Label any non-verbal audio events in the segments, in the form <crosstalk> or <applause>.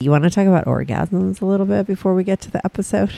You want to talk about orgasms a little bit before we get to the episode?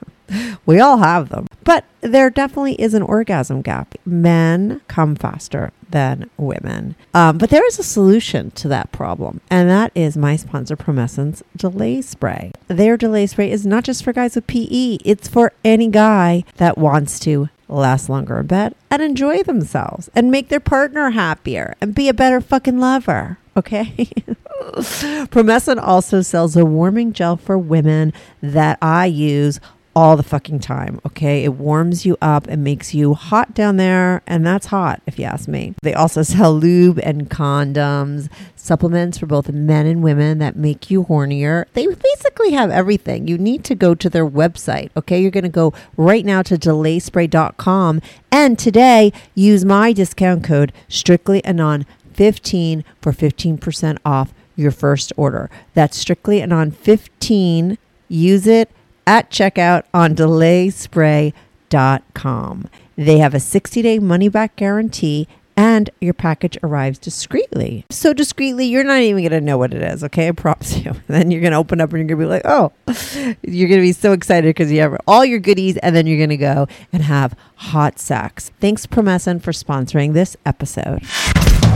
<laughs> we all have them, but there definitely is an orgasm gap. Men come faster than women. Um, but there is a solution to that problem, and that is my sponsor, Promescent's Delay Spray. Their delay spray is not just for guys with PE, it's for any guy that wants to last longer in bed and enjoy themselves and make their partner happier and be a better fucking lover. Okay. <laughs> <laughs> Promescent also sells a warming gel for women that I use all the fucking time. Okay. It warms you up and makes you hot down there. And that's hot, if you ask me. They also <laughs> sell lube and condoms, supplements for both men and women that make you hornier. They basically have everything. You need to go to their website. Okay. You're going to go right now to delayspray.com. And today, use my discount code strictly anon 15 for 15% off your first order. That's strictly anon 15. Use it at checkout on delayspray.com. They have a 60 day money back guarantee and your package arrives discreetly. So discreetly, you're not even going to know what it is, okay? I promise you. <laughs> then you're going to open up and you're going to be like, oh, <laughs> you're going to be so excited because you have all your goodies and then you're going to go and have hot sex. Thanks, Promescent, for sponsoring this episode.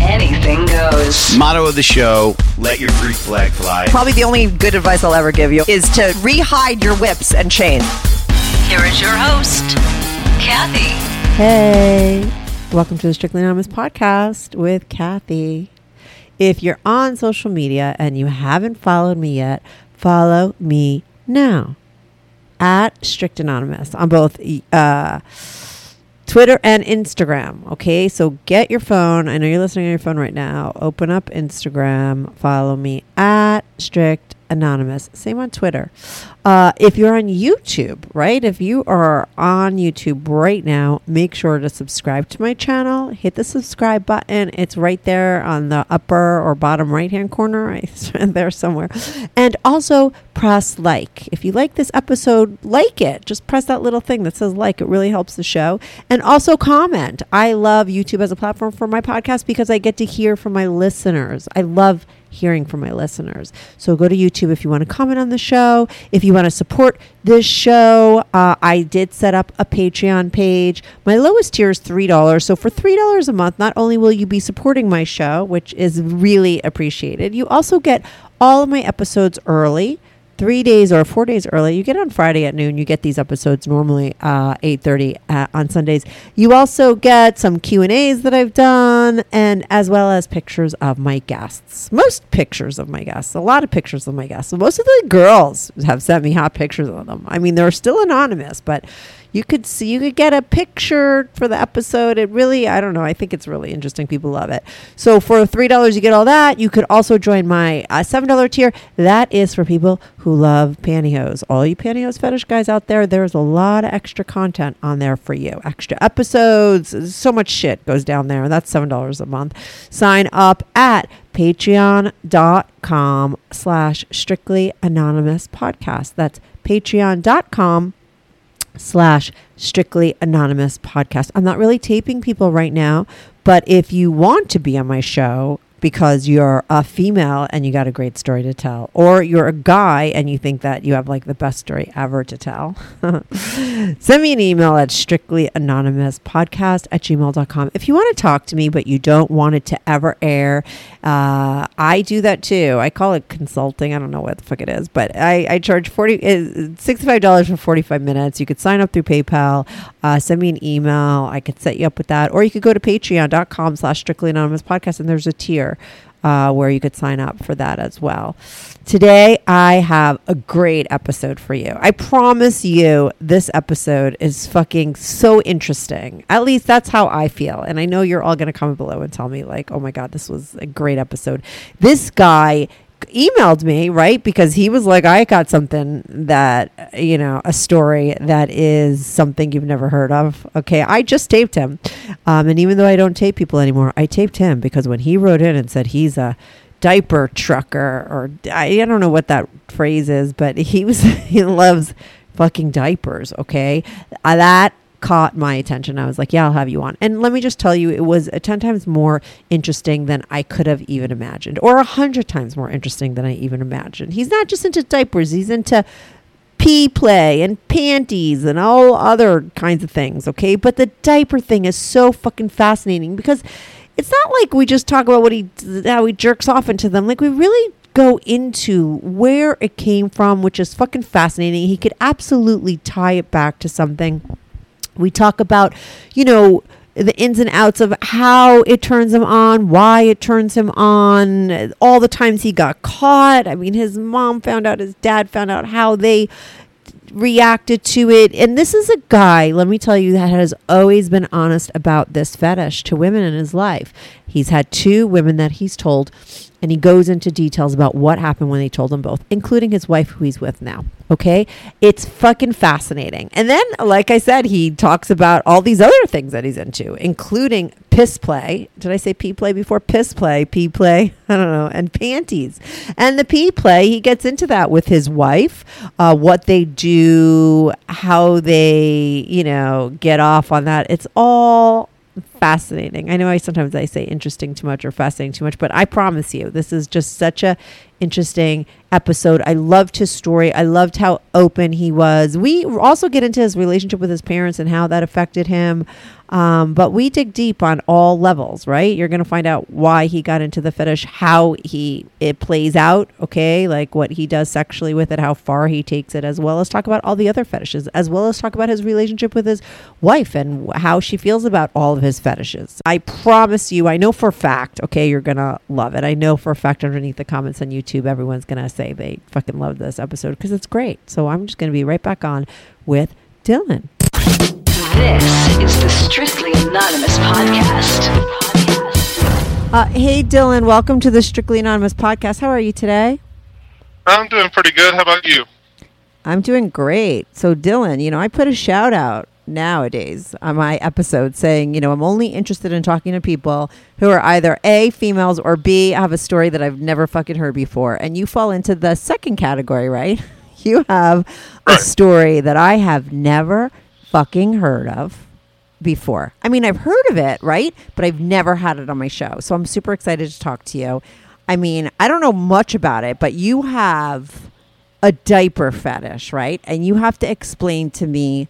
anything goes. Motto of the show: Let your Greek flag fly. Probably the only good advice I'll ever give you is to rehide your whips and chains. Here is your host, Kathy. Hey, welcome to the Strictly Anonymous podcast with Kathy. If you're on social media and you haven't followed me yet, follow me now at Strict Anonymous on both uh, Twitter and Instagram. Okay, so get your phone. I know you're listening on your phone right now. Open up Instagram, follow me at Strict Anonymous. Same on Twitter. Uh, if you're on YouTube, right? If you are on YouTube right now, make sure to subscribe to my channel. Hit the subscribe button. It's right there on the upper or bottom right hand corner. <laughs> It's there somewhere. And also press like. If you like this episode, like it. Just press that little thing that says like. It really helps the show. And also comment. I love YouTube as a platform for my podcast because I get to hear from my listeners. I love hearing from my listeners. So go to YouTube if you want to comment on the show. If you want to support this show, uh, I did set up a Patreon page. My lowest tier is $3. So for $3 a month, not only will you be supporting my show, which is really appreciated, you also get all of my episodes early three days or four days early. You get on Friday at noon. You get these episodes normally uh, eight thirty uh, on Sundays. You also get some Q and A's that I've done, and as well as pictures of my guests. Most pictures of my guests. A lot of pictures of my guests. Most of the girls have sent me hot pictures of them. I mean, they're still anonymous, but you could see you could get a picture for the episode. It really i don't know i think it's really interesting. People love it. So for three dollars you get all that. You could also join my uh, seven dollar tier. That is for people who love pantyhose. All you pantyhose fetish guys out there there's a lot of extra content on there for you. Extra episodes so much shit goes down there. And that's seven dollars a month. Sign up at patreon.com slash strictly anonymous podcast. That's patreon.com slash strictly anonymous podcast. I'm not really taping people right now, but if you want to be on my show because you're a female and you got a great story to tell, or you're a guy and you think that you have like the best story ever to tell, <laughs> send me an email at strictlyanonymouspodcast anonymous podcast at gmail.com. If you want to talk to me, but you don't want it to ever air, uh, I do that too. I call it consulting. I don't know what the fuck it is, but I, I charge 40, uh, $65 for 45 minutes. You could sign up through PayPal, uh, send me an email. I could set you up with that. Or you could go to patreon.com slash strictly anonymous podcast and there's a tier uh, where you could sign up for that as well. Today, I have a great episode for you. I promise you, this episode is fucking so interesting. At least that's how I feel. And I know you're all going to comment below and tell me, like, oh my God, this was a great episode. This guy emailed me, right? Because he was like, I got something that you know, a story that is something you've never heard of. Okay, I just taped him, um, and even though I don't tape people anymore, I taped him because when he wrote in and said he's a diaper trucker, or I, I don't know what that phrase is, but he was <laughs> he loves fucking diapers. Okay, uh, that caught my attention. I was like, yeah, I'll have you on. And let me just tell you, it was uh, 10 times more interesting than I could have even imagined, or a 100 times more interesting than I even imagined. He's not just into diapers, he's into pee play and panties and all other kinds of things, okay? But the diaper thing is so fucking fascinating because it's not like we just talk about what he how he jerks off into them. Like we really go into where it came from, which is fucking fascinating. He could absolutely tie it back to something we talk about, you know, the ins and outs of how it turns him on, why it turns him on, all the times he got caught. I mean, his mom found out, his dad found out how they reacted to it. And this is a guy, let me tell you, that has always been honest about this fetish to women in his life. He's had two women that he's told, and he goes into details about what happened when they told them both, including his wife, who he's with now. Okay. It's fucking fascinating. And then, like I said, he talks about all these other things that he's into, including piss play. Did I say pee play before? Piss play, pee play. <laughs> I don't know. And panties. And the pee play, he gets into that with his wife, uh, what they do, how they, you know, get off on that. It's all fascinating. I know I sometimes I say interesting too much or fascinating too much, but I promise you, this is just such a interesting episode. I loved his story. I loved how open he was. We also get into his relationship with his parents and how that affected him. Um, but we dig deep on all levels, right? You're going to find out why he got into the fetish, how he it plays out, okay? Like what he does sexually with it, how far he takes it, as well as talk about all the other fetishes, as well as talk about his relationship with his wife and how she feels about all of his fetishes. I promise you, I know for fact, okay, you're going to love it. I know for a fact underneath the comments on YouTube, everyone's going to say they fucking love this episode because it's great. So I'm just going to be right back on with Dillon. This is the Strictly Anonymous podcast. Uh, hey, Dillon, welcome to the Strictly Anonymous podcast. How are you today? I'm doing pretty good. How about you? I'm doing great. So, Dillon, you know, I put a shout out nowadays on my episode saying, you know, I'm only interested in talking to people who are either A, females, or B, have a story that I've never fucking heard before. And you fall into the second category, right? <laughs> You have a story that I have never fucking heard of before. I mean, I've heard of it, right? But I've never had it on my show. So I'm super excited to talk to you. I mean, I don't know much about it, but you have a diaper fetish, right? And you have to explain to me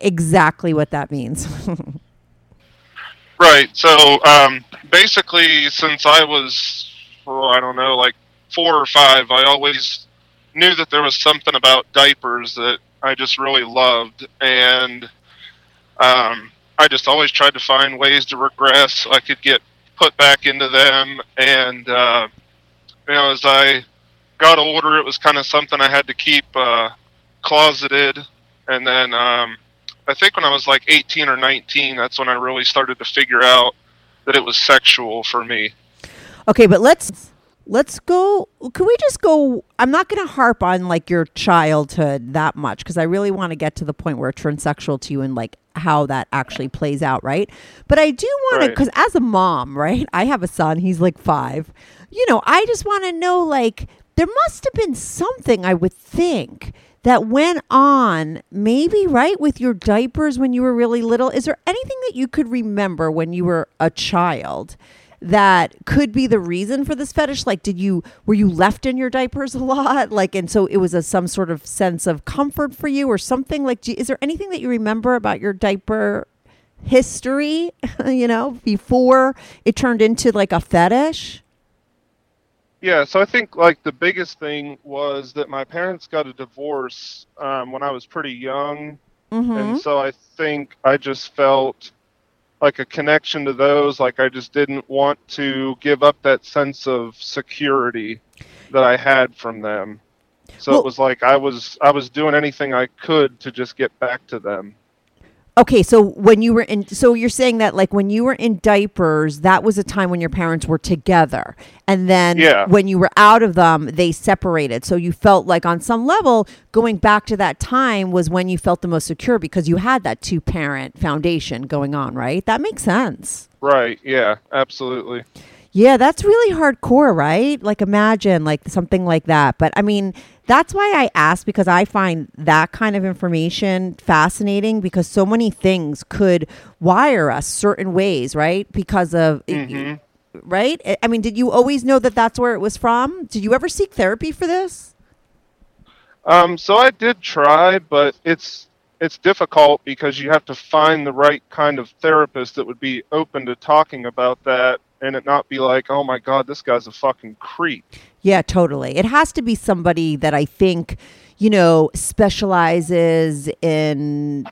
exactly what that means. <laughs> Right. So um, basically, since I was, oh, I don't know, like four or five, I always knew that there was something about diapers that I just really loved, and um, I just always tried to find ways to regress so I could get put back into them. And uh, you know, as I got older, it was kind of something I had to keep uh, closeted, and then. Um, I think when I was like 18 or 19, that's when I really started to figure out that it was sexual for me. okay, but let's let's go can we just go I'm not going to harp on like your childhood that much because I really want to get to the point where it turns sexual to you and like how that actually plays out, right? But I do want to Right. cuz as a mom, right? I have a son, he's like 5. You know, I just want to know like there must have been something I would think that went on maybe right with your diapers when you were really little? Is there anything that you could remember when you were a child that could be the reason for this fetish? Like did you were you left in your diapers a lot? Like and so it was a some sort of sense of comfort for you or something? Like do, is there anything that you remember about your diaper history <laughs> you know before it turned into like a fetish Yeah, so I think like the biggest thing was that my parents got a divorce um, when I was pretty young, mm-hmm. and so I think I just felt like a connection to those. Like I just didn't want to give up that sense of security that I had from them. So Well- it was like I was I was doing anything I could to just get back to them. Okay, so when you were in, so you're saying that like when you were in diapers, that was a time when your parents were together, and then Yeah. when you were out of them, they separated. So you felt like on some level, going back to that time was when you felt the most secure because you had that two parent foundation going on, right? That makes sense. Right. Yeah. Absolutely. Yeah, that's really hardcore, right? Like imagine like something like that. But I mean, that's why I asked because I find that kind of information fascinating because so many things could wire us certain ways, right? Because of right? I- I mean, did you always know that that's where it was from? Did you ever seek therapy for this? Um, so I did try, but it's it's difficult because you have to find the right kind of therapist that would be open to talking about that and it not be like, oh my god, this guy's a fucking creep. Yeah, totally. It has to be somebody that I think, you know, specializes in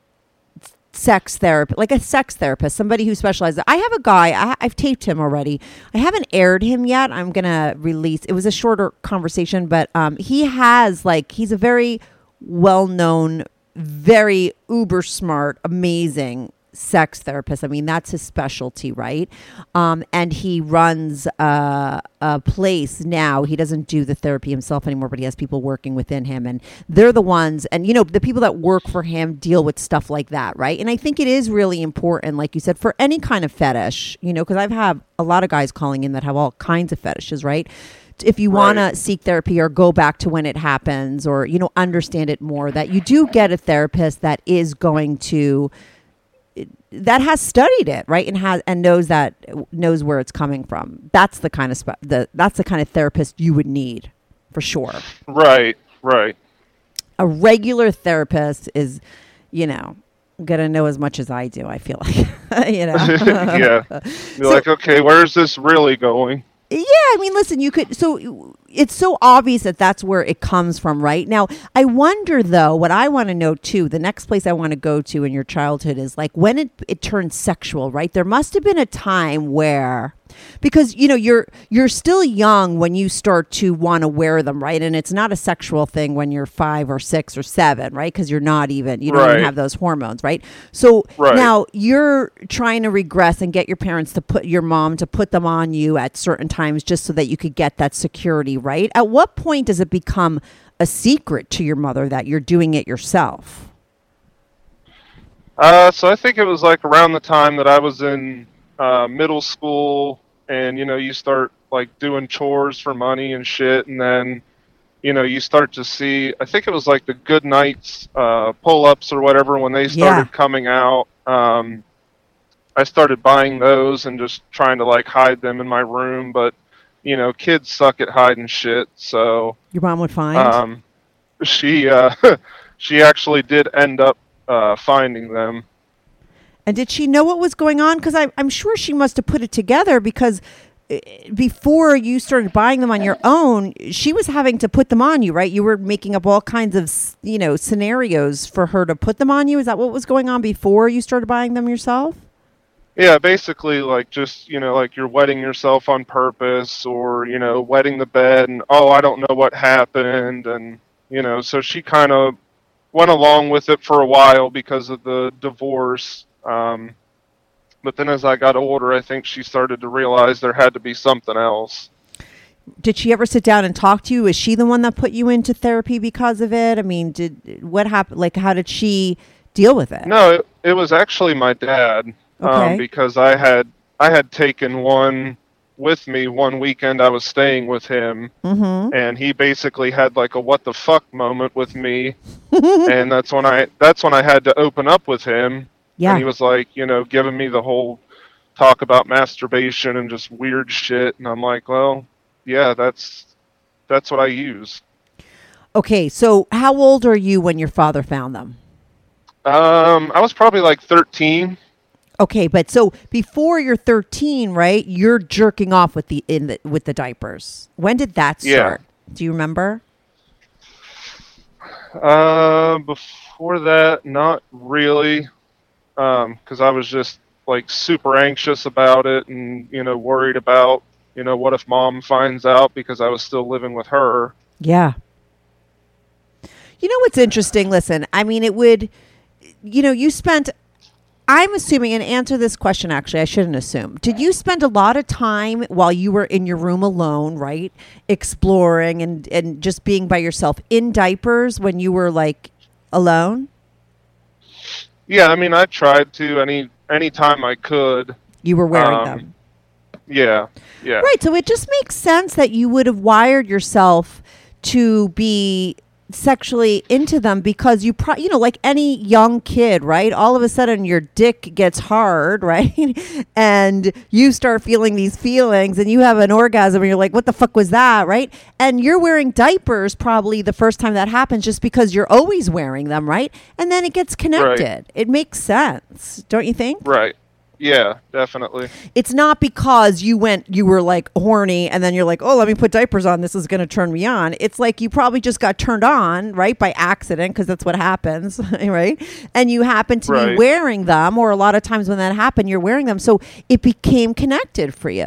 sex therapy, like a sex therapist, somebody who specializes. I have a guy, I, I've taped him already. I haven't aired him yet. I'm going to release, it was a shorter conversation, but um, he has, like, he's a very well known, very uber smart, amazing sex therapist. I mean, that's his specialty, right? Um, and he runs uh, a place now. He doesn't do the therapy himself anymore, but he has people working within him, and they're the ones. And you know, the people that work for him deal with stuff like that, right? And I think it is really important, like you said, for any kind of fetish. You know, because I've had a lot of guys calling in that have all kinds of fetishes, right? if you want Right. to seek therapy or go back to when it happens or you know understand it more that you do get a therapist that is going to that has studied it right and has and knows that knows where it's coming from that's the kind of spe- the that's the kind of therapist you would need for sure Right, right. a regular therapist is you know gonna know as much as i do i feel like <laughs> you know <laughs> yeah. <laughs> You're like, okay, where's this really going? Yeah, I mean, listen, you could. So it's so obvious that that's where it comes from, right? Now, I wonder though. What I want to know too. The next place I want to go to in your childhood is like when it it turned sexual, right? There must have been a time where, because you know you're you're still young when you start to want to wear them, right? And it's not a sexual thing when you're five or six or seven, right? Because you're not even you don't even have those hormones, right? So Right. now you're trying to regress and get your parents to put your mom to put them on you at certain times just so that you could get that security, right? At what point does it become a secret to your mother that you're doing it yourself? Uh, so I think it was like around the time that I was in uh, middle school, and you know, you start like doing chores for money and shit, and then you know, you start to see. I think it was like the GoodNites uh, pull-ups or whatever when they started Yeah. coming out. Um, I started buying those and just trying to like hide them in my room, but you know, kids suck at hiding shit, so Your mom would find. um, she uh, <laughs> she actually did end up uh, finding them. And did she know what was going on? Because I'm sure she must have put it together because eh, before you started buying them on your own, she was having to put them on you, right? You were making up all kinds of, you know, scenarios for her to put them on you. Is that what was going on before you started buying them yourself? Yeah, basically, like just you know, like you're wetting yourself on purpose, or you know, wetting the bed, and oh, I don't know what happened, and you know, so she kind of went along with it for a while because of the divorce. Um, but then as I got older, I think she started to realize there had to be something else. Did she ever sit down and talk to you? Is she the one that put you into therapy because of it? I mean, did what happened? Like, how did she deal with it? No, it, it was actually my dad. Okay. Um, because I had I had taken one with me one weekend. I was staying with him, Mm-hmm. and he basically had like a what the fuck moment with me, <laughs> and that's when I that's when I had to open up with him. Yeah. And he was like, you know, giving me the whole talk about masturbation and just weird shit, and I'm like, well, yeah, that's that's what I use. Okay, so how old are you when your father found them? Um, I was probably like 13. Okay, but so before you're 13, right? You're jerking off with the in the with the diapers. When did that Yeah. start? Do you remember? Uh, before that, not really, Um, because I was just like super anxious about it, and you know, worried about you know what if mom finds out because I was still living with her. Yeah. You know what's interesting? Listen, I mean, it would, you know, you spent I'm assuming, and answer this question actually, I shouldn't assume. Did you spend a lot of time while you were in your room alone, right? Exploring and, and just being by yourself in diapers when you were like alone? Yeah, I mean, I tried to any any time I could. You were wearing Um, them. Yeah, yeah, Right. So it just makes sense that you would have wired yourself to be sexually into them because you pro- you know like any young kid right? All of a sudden your dick gets hard <laughs> right? And you start feeling these feelings and you have an orgasm and you're like what the fuck was that? Right? And you're wearing diapers probably the first time that happens just because you're always wearing them right? And then it gets connected. It makes sense don't you think? Right. Yeah, definitely. it's not because you went you were like horny and then you're like oh let me put diapers on. This is going to turn me on. It's like you probably just got turned on right by accident because that's what happens <laughs> right? And you happen to be wearing them or a lot of times when that happened you're wearing them. So it became connected for you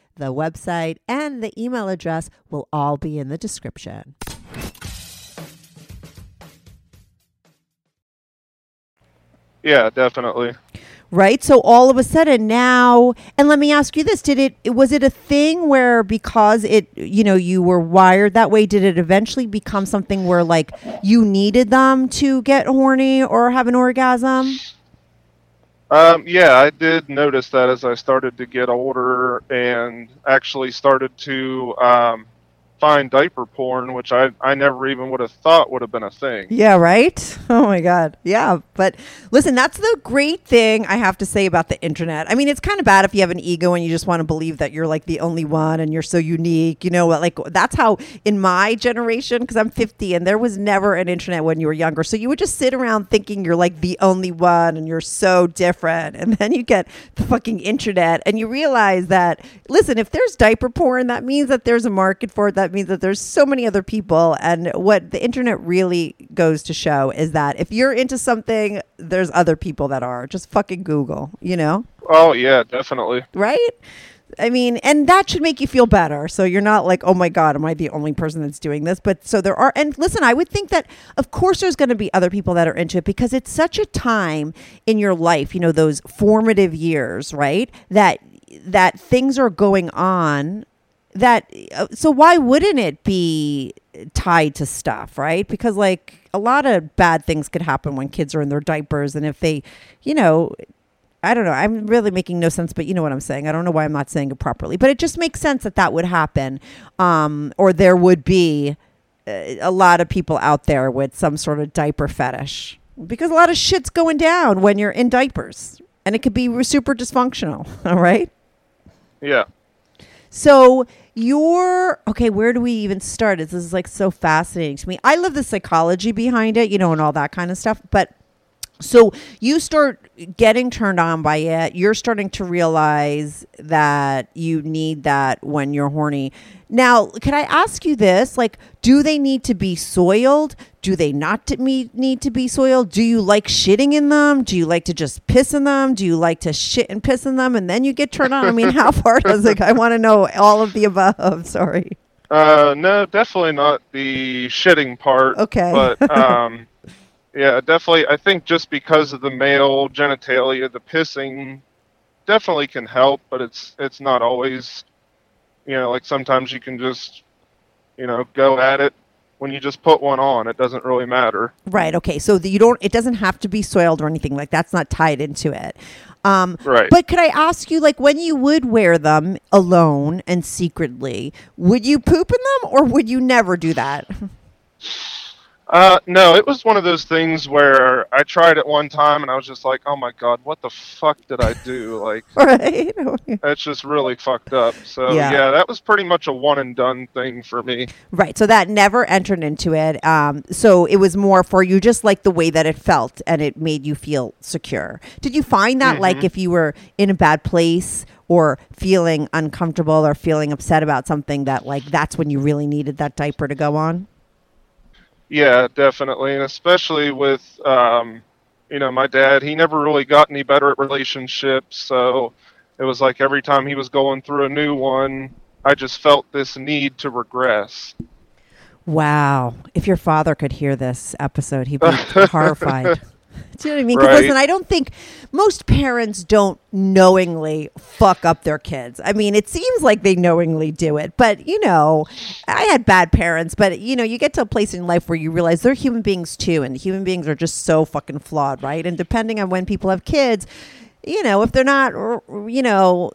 the website, and the email address will all be in the description. Yeah, definitely. Right? So all of a sudden now, and let me ask you this, did it was it a thing where because it, you know, you were wired that way, did it eventually become something where like you needed them to get horny or have an orgasm? Um, yeah, I did notice that as I started to get older and actually started to um, find diaper porn, which I, I never even would have thought would have been a thing. Yeah, right? <laughs> Oh my God. Yeah. But listen, that's the great thing I have to say about the internet. I mean, it's kind of bad if you have an ego and you just want to believe that you're like the only one and you're so unique. You know, what? like that's how in my generation, because I'm 50 and there was never an internet when you were younger. So you would just sit around thinking you're like the only one and you're so different. And <laughs> then you get the fucking internet and you realize that, listen, if there's diaper porn, that means that there's a market for it. That means that there's so many other people. And what the internet really goes to show is that if you're into something, there's other people that are. Just fucking Google, you know? Oh, yeah, definitely. Right? I mean, and that should make you feel better. So you're not like, oh my God, am I the only person that's doing this? But so there are, and listen, I would think that, of course, there's going to be other people that are into it because it's such a time in your life, you know, those formative years, right? That, that things are going on that, uh, so why wouldn't it be tied to stuff, right? Because like a lot of bad things could happen when kids are in their diapers. And if they, you know, I don't know. I'm really making no sense, but you know what I'm saying. I don't know why I'm not saying it properly, but it just makes sense that that would happen, um, or there would be uh, a lot of people out there with some sort of diaper fetish because a lot of shit's going down when you're in diapers, and it could be super dysfunctional. <laughs> All right. Yeah. So you're okay. Where do we even start? This is like so fascinating to me. I love the psychology behind it, you know, and all that kind of stuff. But so you start getting turned on by it. You're starting to realize that you need that when you're horny. Now, can I ask you this? Like, do they need to be soiled? Do they not to me need to be soiled? Do you like shitting in them? Do you like to just piss in them? Do you like to shit and piss in them and then you get turned on? I mean, how far <laughs> does it? I want to know all of the above. <laughs> Sorry. Uh, no, definitely not the shitting part. Okay. But <laughs> um, yeah, definitely. I think just because of the male genitalia, the pissing definitely can help, but it's it's not always. You know, like sometimes you can just, you know, go at it when you just put one on. It doesn't really matter. Right. Okay. So the, you don't. It doesn't have to be soiled or anything like that's not tied into it. Um, Right. But could I ask you, like, when you would wear them alone and secretly, would you poop in them, or would you never do that? <laughs> Uh, no, it was one of those things where I tried it one time and I was just like, oh my god, what the fuck did I do? Like, <laughs> Right? that's just really fucked up. So Yeah. yeah. that was pretty much a one and done thing for me. Right. So that never entered into it. Um, so it was more for you just like the way that it felt and it made you feel secure. Did you find that like if you were in a bad place or feeling uncomfortable or feeling upset about something that like that's when you really needed that diaper to go on? Yeah, definitely, and especially with um, you know my dad. He never really got any better at relationships, so it was like every time he was going through a new one, I just felt this need to regress. Wow. If your father could hear this episode, he'd be <laughs> horrified. <laughs> Do you know what I mean? 'Cause Right. listen, I don't think most parents don't knowingly fuck up their kids. I mean, it seems like they knowingly do it, but you know, I had bad parents, but you know, you get to a place in life where you realize they're human beings too, and human beings are just so fucking flawed, right? And depending on when people have kids, you know, if they're not, you know,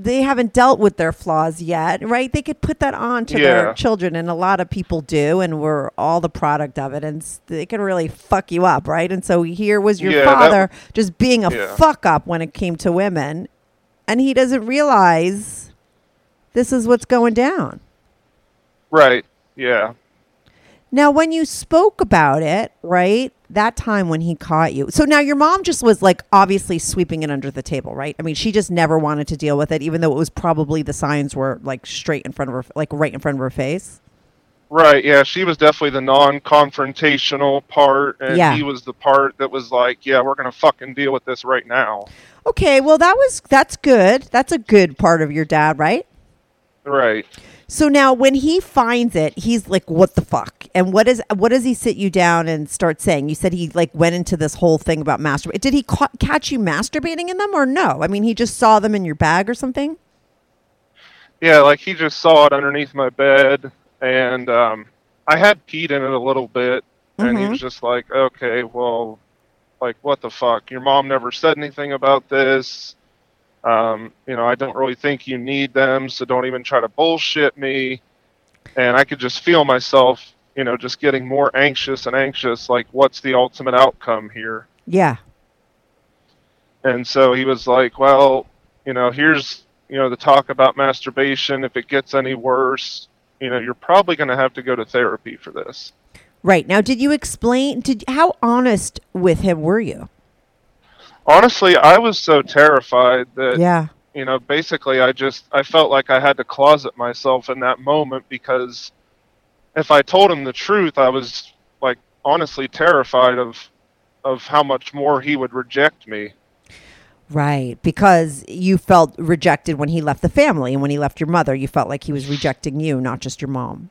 they haven't dealt with their flaws yet, right? They could put that on to their children, and a lot of people do, and we're all the product of it, and they can really fuck you up, right? And so here was your Yeah, that- father just being a Yeah. fuck up when it came to women, and he doesn't realize this is what's going down. Right? Yeah. Now, when you spoke about it, right, that time when he caught you. So now your mom just was like obviously sweeping it under the table, right? I mean, she just never wanted to deal with it, even though it was probably the signs were like straight in front of her, like right in front of her face. Right, yeah, she was definitely the non-confrontational part, and Yeah. he was the part that was like, "Yeah, we're gonna fucking deal with this right now." Okay, well, that was, that's good. That's a good part of your dad, right? Right. So now when he finds it, he's like, "What the fuck?" And what is what does he sit you down and start saying? You said he like went into this whole thing about masturbate. Did he ca- catch you masturbating in them or no? I mean, he just saw them in your bag or something. Yeah, like he just saw it underneath my bed, and um, I had peed in it a little bit, and he Mhm. was just like, "Okay, well, like what the fuck? Your mom never said anything about this. Um, you know, I don't really think you need them, so don't even try to bullshit me." And I could just feel myself, you know, just getting more anxious and anxious. Like, what's the ultimate outcome here? Yeah. And so he was like, "Well, you know, here's you know the talk about masturbation. If it gets any worse, you know, you're probably going to have to go to therapy for this." Right. Now, did you explain did how honest with him were you? Honestly, I was so terrified that Yeah. you know, basically, I just I felt like I had to closet myself in that moment because if I told him the truth, I was like honestly terrified of of how much more he would reject me. Right, because you felt rejected when he left the family and when he left your mother, you felt like he was rejecting you, not just your mom.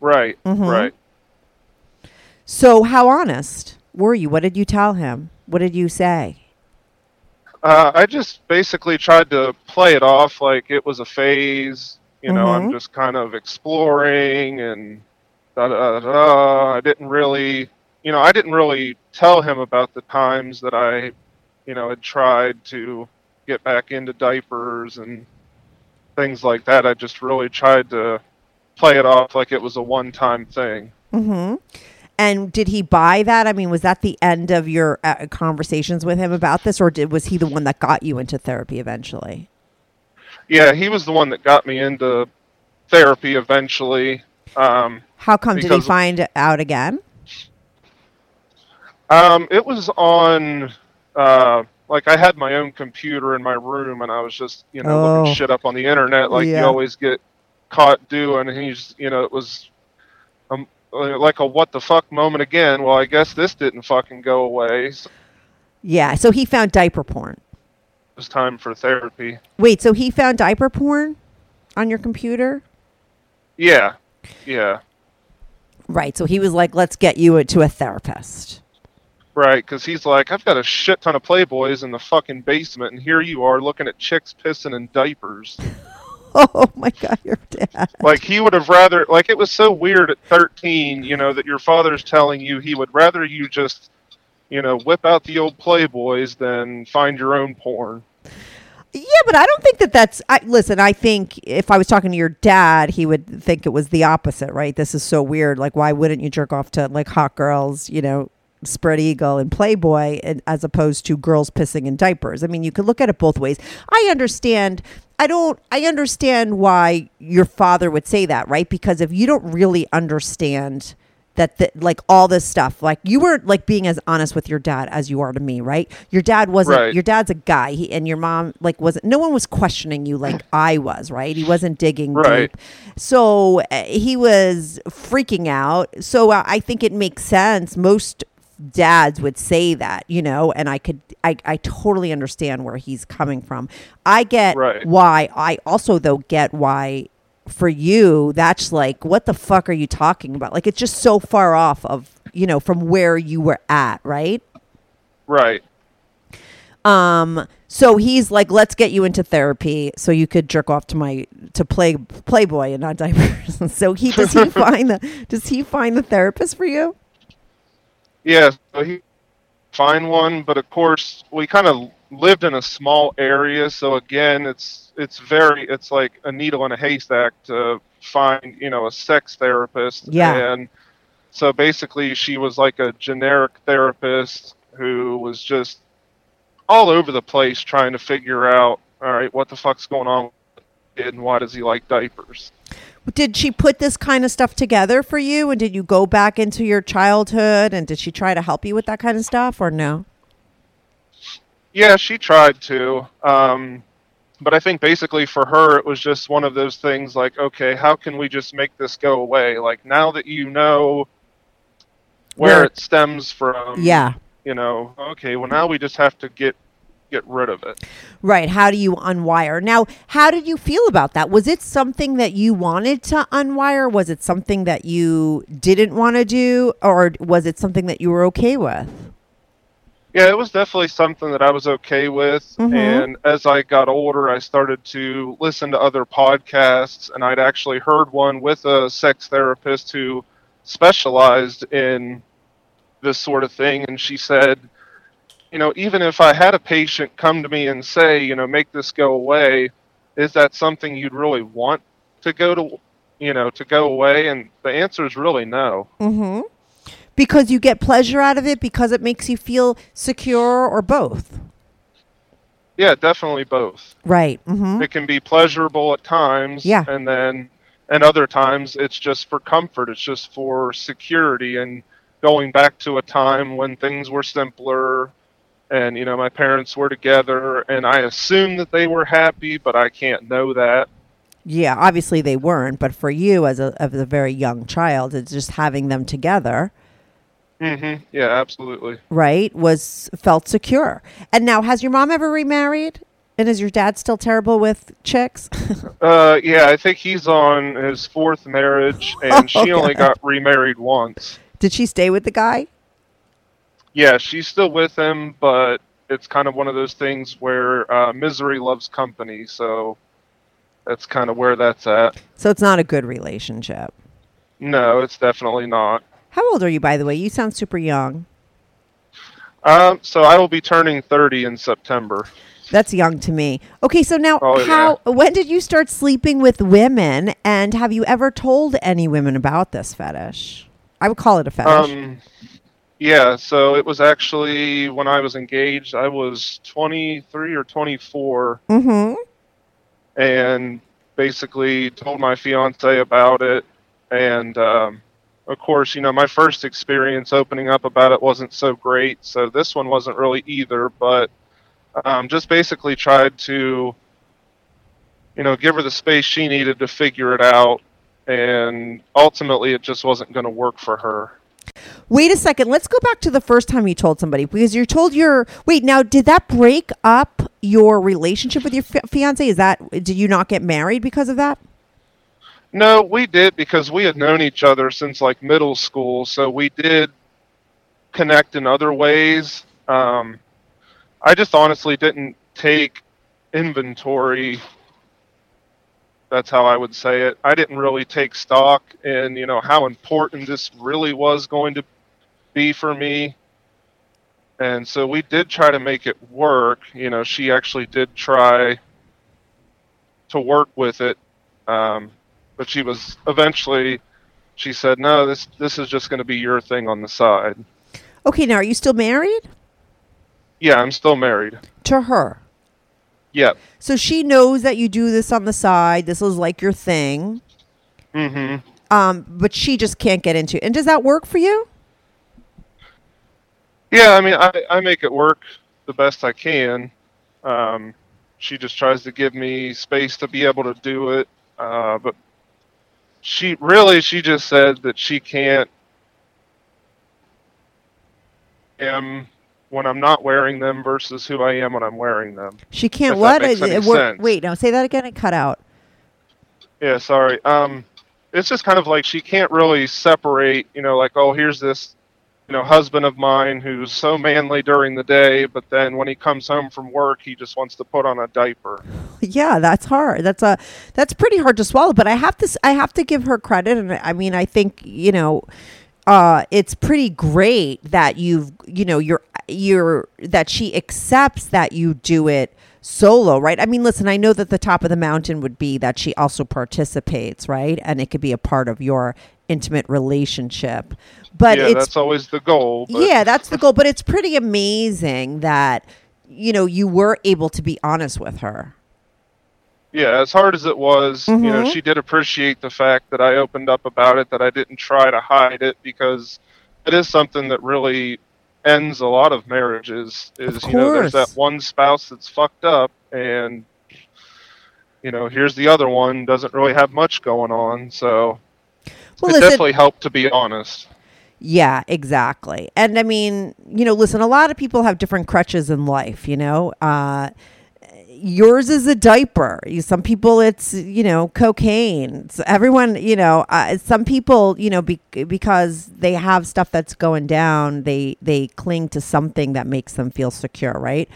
Right, Mhm. right. So, how honest were you? What did you tell him? What did you say? Uh, I just basically tried to play it off like it was a phase. You know, I'm Mhm. just kind of exploring and da da da. I didn't really, you know, I didn't really tell him about the times that I, you know, had tried to get back into diapers and things like that. I just really tried to play it off like it was a one-time thing. Mm-hmm. And did he buy that? I mean, was that the end of your uh, conversations with him about this, or did, was he the one that got you into therapy eventually? Yeah, he was the one that got me into therapy eventually. Um, How come? Did he find out again? Um, it was on, uh, like I had my own computer in my room, and I was just, you know, Oh. looking shit up on the internet, like Yeah. you always get caught doing. And he's, you know, it was, Uh, like a what the fuck moment again. Well, I guess this didn't fucking go away. So Yeah. So he found diaper porn. it was time for therapy. Wait. So he found diaper porn on your computer? Yeah, yeah, Right. So he was like, "Let's get you to a therapist." right. Because he's like, I've got a shit ton of Playboys in the fucking basement, and here you are looking at chicks pissing in diapers. <laughs> <laughs> Oh my god, your dad. like he would have rather like it was so weird at 13 you know that your father's telling you he would rather you just you know whip out the old playboys than find your own porn Yeah, but I don't think that that's. I, listen, I think if I was talking to your dad, he would think it was the opposite, right? This is so weird. Like, why wouldn't you jerk off to like hot girls, you know, spread eagle and Playboy, and, as opposed to girls pissing in diapers? I mean, you could look at it both ways. I understand. I don't. I understand why your father would say that, right? Because if you don't really understand that the, like all this stuff like you weren't like being as honest with your dad as you are to me right your dad wasn't Right. your dad's a guy he, and your mom like wasn't no one was questioning you like i was right he wasn't digging Right. deep so uh, he was freaking out so uh, i think it makes sense most dads would say that you know and i could i, I totally understand where he's coming from. I get Right. why i also though get why for you that's like what the fuck are you talking about? Like it's just so far off of you know from where you were at right? Right. um so he's like let's get you into therapy so you could jerk off to my to play playboy and not <laughs> diapers. So he does he <laughs> find the does he find the therapist for you Yeah, so he find one, but of course we kind of lived in a small area, so again, it's it's very it's like a needle in a haystack to find you know a sex therapist. Yeah. and so basically she was like a generic therapist who was just all over the place trying to figure out all right what the fuck's going on with kid and why does he like diapers. Did she put this kind of stuff together for you and did you go back into your childhood and did she try to help you with that kind of stuff or no Yeah, she tried to. Um, but I think basically for her, it was just one of those things like, okay, how can we just make this go away? Like, now that you know where Where- it stems from, yeah you know, okay, well, now we just have to get get rid of it. Right. How do you unwire? Now, how did you feel about that? Was it something that you wanted to unwire? Was it something that you didn't want to do? Or was it something that you were okay with? Yeah, it was definitely something that I was okay with. Mhm. And as I got older, I started to listen to other podcasts, and I'd actually heard one with a sex therapist who specialized in this sort of thing. And she said, you know, even if I had a patient come to me and say, you know, make this go away, is that something you'd really want to go to, you know, to go away? And the answer is really no. Mm-hmm. Because you get pleasure out of it, because it makes you feel secure, or both? Yeah, definitely both. Right. Mm-hmm. it can be pleasurable at times Yeah. and then and other times it's just for comfort it's just for security and going back to a time when things were simpler and you know my parents were together and i assume that they were happy but i can't know that Yeah. Obviously, they weren't. But for you, as a, as a very young child, it's just having them together. mm-hmm. yeah absolutely right was felt secure and now has your mom ever remarried and is your dad still terrible with chicks <laughs> uh yeah i think he's on his fourth marriage and <laughs> she only got remarried once did she stay with the guy yeah she's still with him but it's kind of one of those things where uh, misery loves company so that's kind of where that's at. So it's not a good relationship? No it's definitely not. How old are you by the way? You sound super young. Um, so i will be turning 30 in september. That's young to me. Okay so now Oh, yeah. how when did you start sleeping with women and have you ever told any women about this fetish? I would call it a fetish. Um, yeah so it was actually when i was engaged i was 23 or 24 mm-hmm. And basically told my fiance about it. And um, of course you know my first experience opening up about it wasn't so great so this one wasn't really either. But um, just basically tried to you know give her the space she needed to figure it out. And ultimately it just wasn't going to work for her Wait a second. Let's go back to the first time you told somebody because you're told your wait. Now, did that break up your relationship with your fi- fiance? Is that did you not get married because of that? No, we did because we had known each other since like middle school, so we did connect in other ways. Um, I just honestly didn't take inventory. That's how I would say it. I didn't really take stock in, you know, how important this really was going to be for me. And so we did try to make it work. You know, she actually did try to work with it. Um, but she was eventually she said, "No, this this is just going to be your thing on the side." Okay, now are you still married Yeah, I'm still married. to her? Yep. So she knows that you do this on the side. This is like your thing. Mm-hmm. Um, but she just can't get into. it. And does that work for you? Yeah, I mean, I I make it work the best I can. Um, she just tries to give me space to be able to do it. Uh, but she really, she just said that she can't. Am when I'm not wearing them versus who I am when I'm wearing them. She can't what? that makes any wor- sense. Wait, no, say that again. and cut out. Yeah, sorry. Um, it's just kind of like she can't really separate. You know, like oh, here's this, you know, husband of mine who's so manly during the day, but then when he comes home from work, he just wants to put on a diaper. <laughs> Yeah, that's hard. That's a that's pretty hard to swallow. But I have to I have to give her credit, and I mean I think you know, uh, it's pretty great that you've you know you're you're that she accepts that you do it solo, right? I mean, listen, I know that the top of the mountain would be that she also participates, right, and it could be a part of your intimate relationship. But yeah, it's that's always the goal. But yeah, that's the goal. But it's pretty amazing that you know you were able to be honest with her. Yeah, as hard as it was, you know, Mhm. she did appreciate the fact that I opened up about it, that I didn't try to hide it, because it is something that really ends a lot of marriages. Is Of you know, there's that one spouse that's fucked up, and you know, here's the other one doesn't really have much going on. So Well, it listen, definitely helped to be honest. Yeah, exactly. And I mean, you know, listen, a lot of people have different crutches in life, you know. Uh yours is a diaper. Some people it's, you know, cocaine. So everyone, you know, uh, some people, you know, be, because they have stuff that's going down, they they cling to something that makes them feel secure, right?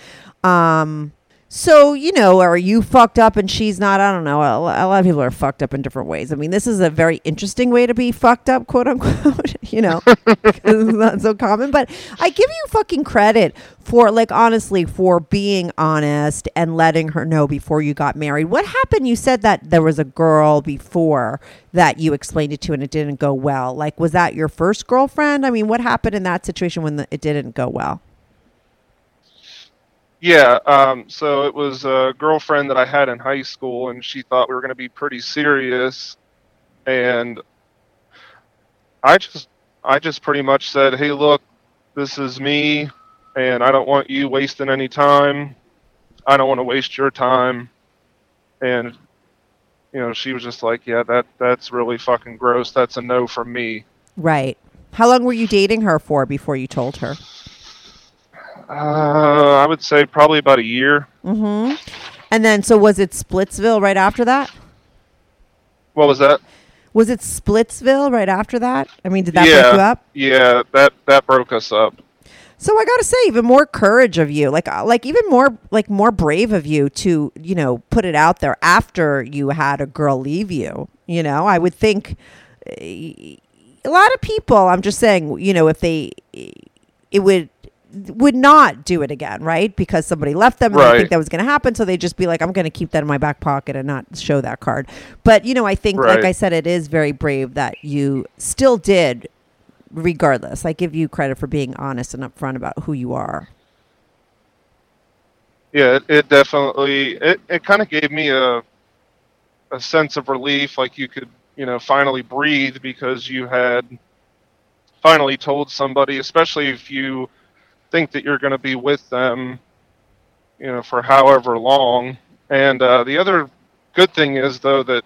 Um so, you know, are you fucked up and she's not? I don't know. A, lot of people are fucked up in different ways. I mean, this is a very interesting way to be fucked up, quote unquote, <laughs> you know, it's not so common. But I give you fucking credit for, like, honestly, for being honest and letting her know before you got married. What happened? You said that there was a girl before that you explained it to and it didn't go well. Like, was that your first girlfriend? I mean, what happened in that situation when the, it didn't go well? Yeah, um, so it was a girlfriend that I had in high school, and she thought we were going to be pretty serious, and I just, I just pretty much said, "Hey, look, this is me, and I don't want you wasting any time. I don't want to waste your time." And you know, she was just like, "Yeah, that that's really fucking gross. That's a no from me." Right. How long were you dating her for before you told her? Uh, I would say probably about a year. Mm-hmm. And then, so was it Splitsville right after that? What was that? Was it Splitsville right after that? I mean, did that yeah, break you up? yeah, that that broke us up. So I gotta say, even more courage of you, like uh, like even more like more brave of you to you know put it out there after you had a girl leave you. You know, I would think uh, a lot of people. I'm just saying, you know, if they it would would not do it again, right? Because somebody left them and they Right. think that was going to happen, so they'd just be like, "I'm going to keep that in my back pocket and not show that card." But you know, I think, like I said, it is very brave that you still did regardless. I give you credit for being honest and upfront about who you are. Yeah, it, it definitely it, it kind of gave me a a sense of relief, like you could you know finally breathe because you had finally told somebody, especially if you think that you're going to be with them, you know, for however long. And uh, the other good thing is though that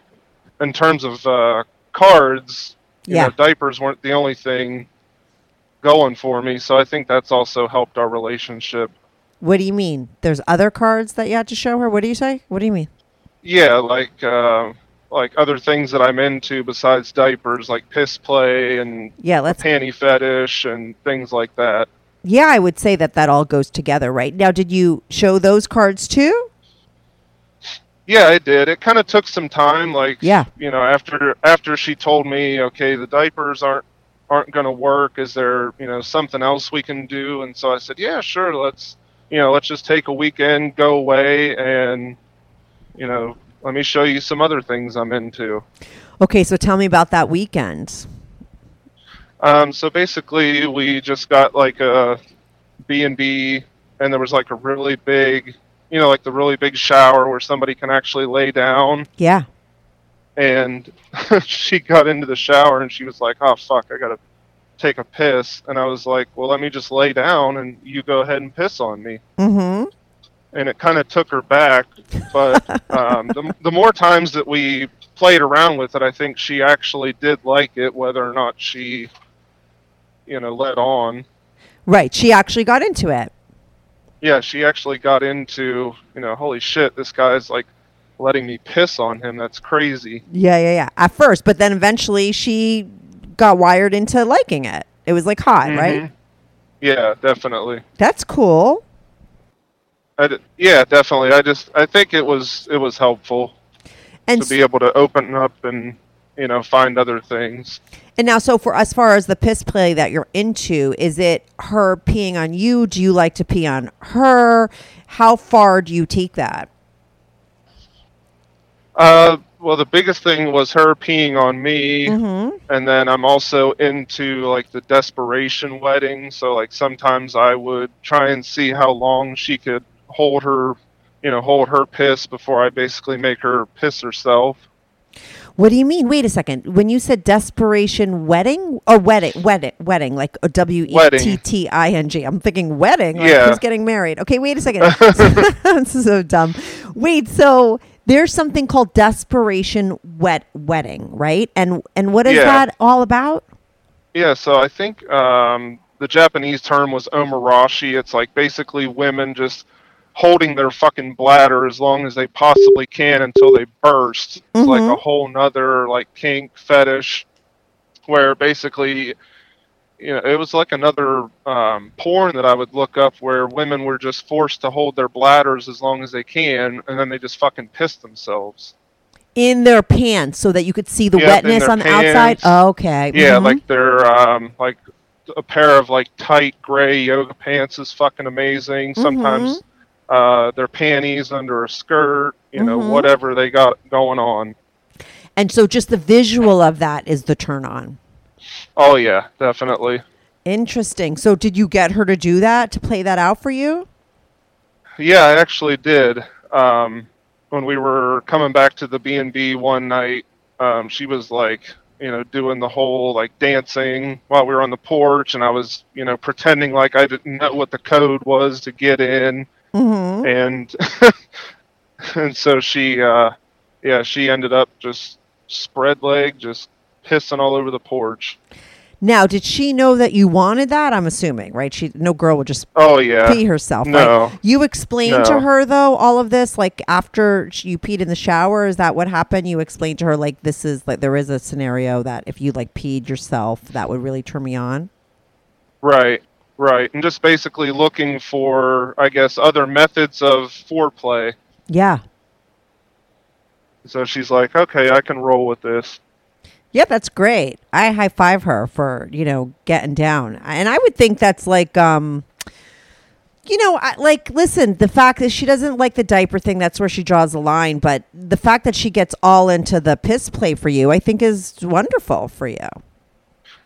in terms of uh, cards, you Yeah. know, diapers weren't the only thing going for me, so I think that's also helped our relationship. What do you mean? There's other cards that you had to show her? What do you say? What do you mean? Yeah, like uh, like other things that I'm into besides diapers, like piss play and Yeah, let's. panty fetish and things like that. Yeah, I would say that that all goes together, right? Now, did you show those cards too? Yeah, I did. It kind of took some time, like Yeah. you know, after after she told me, okay, the diapers aren't aren't going to work. Is there you know something else we can do? And so I said, yeah, sure. Let's you know let's just take a weekend, go away, and you know let me show you some other things I'm into. Okay, so tell me about that weekend. Um, so basically, we just got like a B and B, and there was like a really big, you know, like the really big shower where somebody can actually lay down. Yeah. And <laughs> she got into the shower and she was like, "Oh fuck, I gotta take a piss." And I was like, "Well, let me just lay down and you go ahead and piss on me." Mm-hmm. and it kind of took her back. But <laughs> um, the, the more times that we played around with it, I think she actually did like it, whether or not she, you know, let on. Right. She actually got into it. Yeah, she actually got into, you know, holy shit, this guy's like letting me piss on him. That's crazy. Yeah, yeah, yeah. At first, but then eventually she got wired into liking it. It was like hot, right? Mhm. Yeah, definitely. That's cool. I d- yeah, definitely. I just I think it was it was helpful And to be able to open up and you know find other things. And now, so for as far as the piss play that you're into, is it her peeing on you? Do you like to pee on her? How far do you take that? Uh, well, the biggest thing was her peeing on me, Mm-hmm. and then I'm also into like the desperation wedding. So like sometimes I would try and see how long she could hold her, you know, hold her piss before I basically make her piss herself. What do you mean? Wait a second. When you said desperation wedding or wedding, wedding, wedding, like a W E T T I N G. I'm thinking wedding. Like Yeah. who's getting married? Okay, wait a second. <laughs> <laughs> this is so dumb. Wait, so there's something called desperation wet wedding, right? And and what is Yeah. that all about? Yeah, so I think um, the Japanese term was omorashi. It's like basically women just holding their fucking bladder as long as they possibly can until they burst. It's like a whole nother like kink fetish where basically you know it was like another um, porn that I would look up where women were just forced to hold their bladders as long as they can and then they just fucking piss themselves. In their pants so that you could see the Yeah, wetness on the outside. pants. okay. Yeah, mhm. like they're um, like a pair of like tight gray yoga pants is fucking amazing. Sometimes uh, their panties under a skirt, you know, whatever they got going on. And so just the visual of that is the turn on. Oh yeah, definitely. Interesting. So did you get her to do that to play that out for you? Yeah, I actually did. Um, when we were coming back to the B and B one night, um, she was like, you know, doing the whole like dancing while we were on the porch, and I was, you know, pretending like I didn't know what the code was to get in. Mm-hmm. and <laughs> and so she uh yeah she ended up just spread leg just pissing all over the porch Now, did she know that you wanted that? I'm assuming, right? She no girl would just oh yeah pee herself. no. Right? You explained to her though all of this, like after you peed in the shower. Is that what happened? You explained to her like this is like there is a scenario that if you like peed yourself, that would really turn me on. right right and just basically looking for i guess other methods of foreplay Yeah. so she's like okay i can roll with this Yeah, that's great. I high five her for you know getting down, and I would think that's like um, you know, I, like listen, the fact that she doesn't like the diaper thing, that's where she draws the line. But the fact that she gets all into the piss play for you, I think is wonderful for you.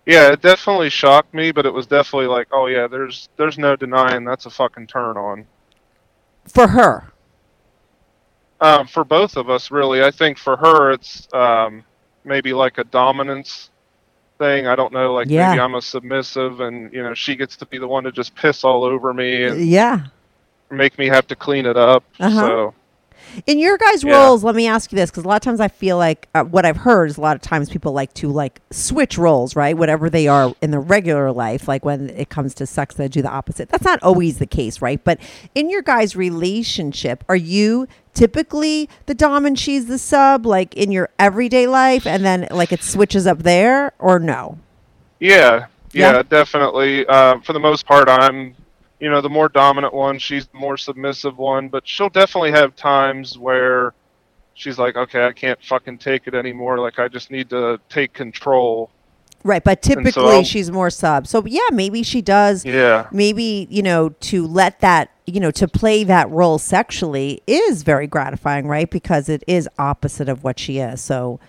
Yeah it definitely shocked me but it was definitely like oh yeah there's there's no denying that's a fucking turn on For her, Um, for both of us, really. I think for her, it's um, maybe like a dominance thing. I don't know. Like Yeah. maybe I'm a submissive, and you know she gets to be the one to just piss all over me and yeah. make me have to clean it up. Uh-huh. So In your guys' Yeah. roles, let me ask you this because a lot of times I feel like uh, what I've heard is a lot of times people like to like switch roles, right? Whatever they are in their regular life, like when it comes to sex, they do the opposite. That's not always the case, right? But in your guys' relationship, are you typically the dom and she's the sub, like in your everyday life, and then like it switches up there, or no? yeah, Yeah. yeah, definitely. Uh, for the most part, I'm you know the more dominant one. She's the more submissive one, but she'll definitely have times where she's like, okay, I can't fucking take it anymore. Like I just need to take control. Right, but typically I'll- she's more sub. So yeah, maybe she does. Yeah. maybe you know to let that you know, to play that role sexually is very gratifying, right? Because it is opposite of what she is. So,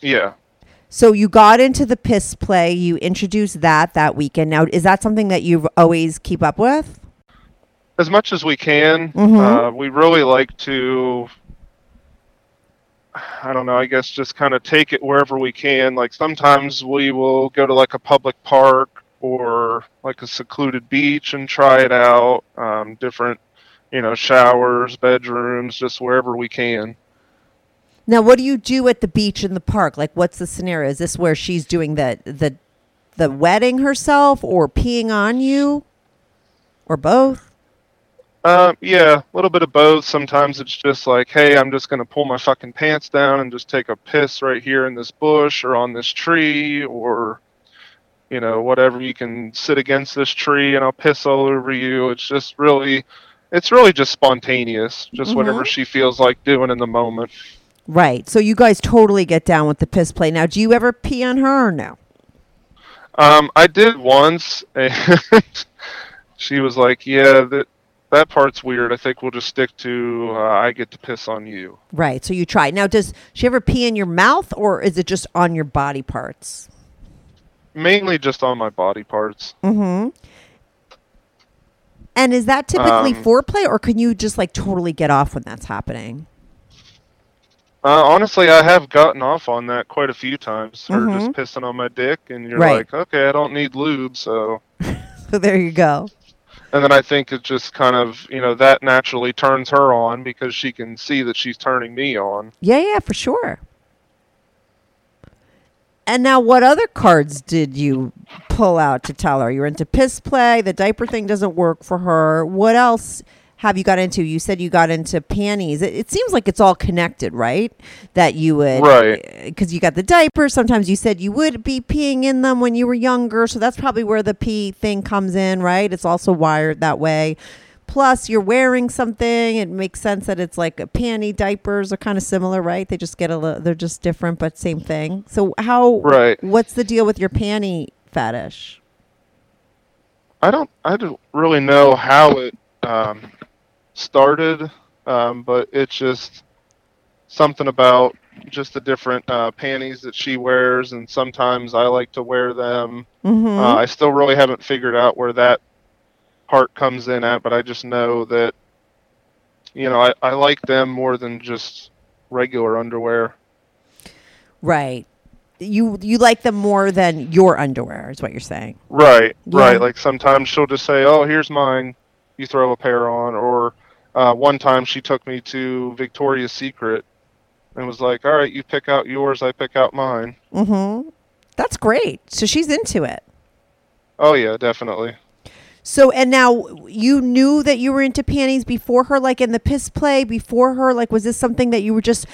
Yeah. So you got into the piss play. You introduced that that weekend. Now, is that something that you always keep up with? as much as we can. Mhm. Uh, we really like to, I don't know, I guess just kind of take it wherever we can. Like sometimes we will go to like a public park or like a secluded beach and try it out. Um, different, you know, showers, bedrooms, just wherever we can. Now, what do you do at the beach in the park? Like, what's the scenario? Is this where she's doing the the the wetting herself, or peeing on you, or both? Uh, yeah, a little bit of both. Sometimes it's just like, hey, I'm just gonna pull my fucking pants down and just take a piss right here in this bush or on this tree or, you know, whatever. You can sit against this tree and I'll piss all over you. It's just really, it's really just spontaneous. Just whatever she feels like doing in the moment. Right. So you guys totally get down with the piss play. Now, do you ever pee on her or no? Um, I did once, and <laughs> she was like, yeah, that that part's weird. I think we'll just stick to uh, I get to piss on you. Right. So you try. Now, does she ever pee in your mouth, or is it just on your body parts? Mainly just on my body parts. Mm-hmm. And is that typically Um, foreplay, or can you just like totally get off when that's happening? Uh, honestly, I have gotten off on that quite a few times. Her Mhm. just pissing on my dick, and you're Right. like, okay, I don't need lube, so. So <laughs> there you go. And then I think it just kind of, you know, that naturally turns her on because she can see that she's turning me on. Yeah, yeah, for sure. And now, what other cards did you pull out to tell her? You're into piss play. The diaper thing doesn't work for her. What else have you got into? You said you got into panties. It, it seems like it's all connected, right? That you would, Right. Because you got the diapers. Sometimes you said you would be peeing in them when you were younger, so that's probably where the pee thing comes in, right? It's also wired that way. Plus, you're wearing something. It makes sense that it's like a panty diapers are kind of similar, right? They just get a little, they're just different, but same thing. So, how, Right. what's the deal with your panty fetish? I don't, I don't really know how it um, started, um, but it's just something about just the different uh, panties that she wears, and sometimes I like to wear them. Mm-hmm. Uh, I still really haven't figured out where that part comes in at, but I just know that, you know, I, I like them more than just regular underwear. right. You you like them more than your underwear, is what you're saying. Right, Yeah. right. Like sometimes she'll just say, "Oh, here's mine." You throw a pair on, or uh, one time she took me to Victoria's Secret and was like, "All right, you pick out yours, I pick out mine." Mm-hmm. That's great. So she's into it. Oh yeah, definitely. So and now you knew that you were into panties before her, like in the piss play before her. Like, was this something that you were just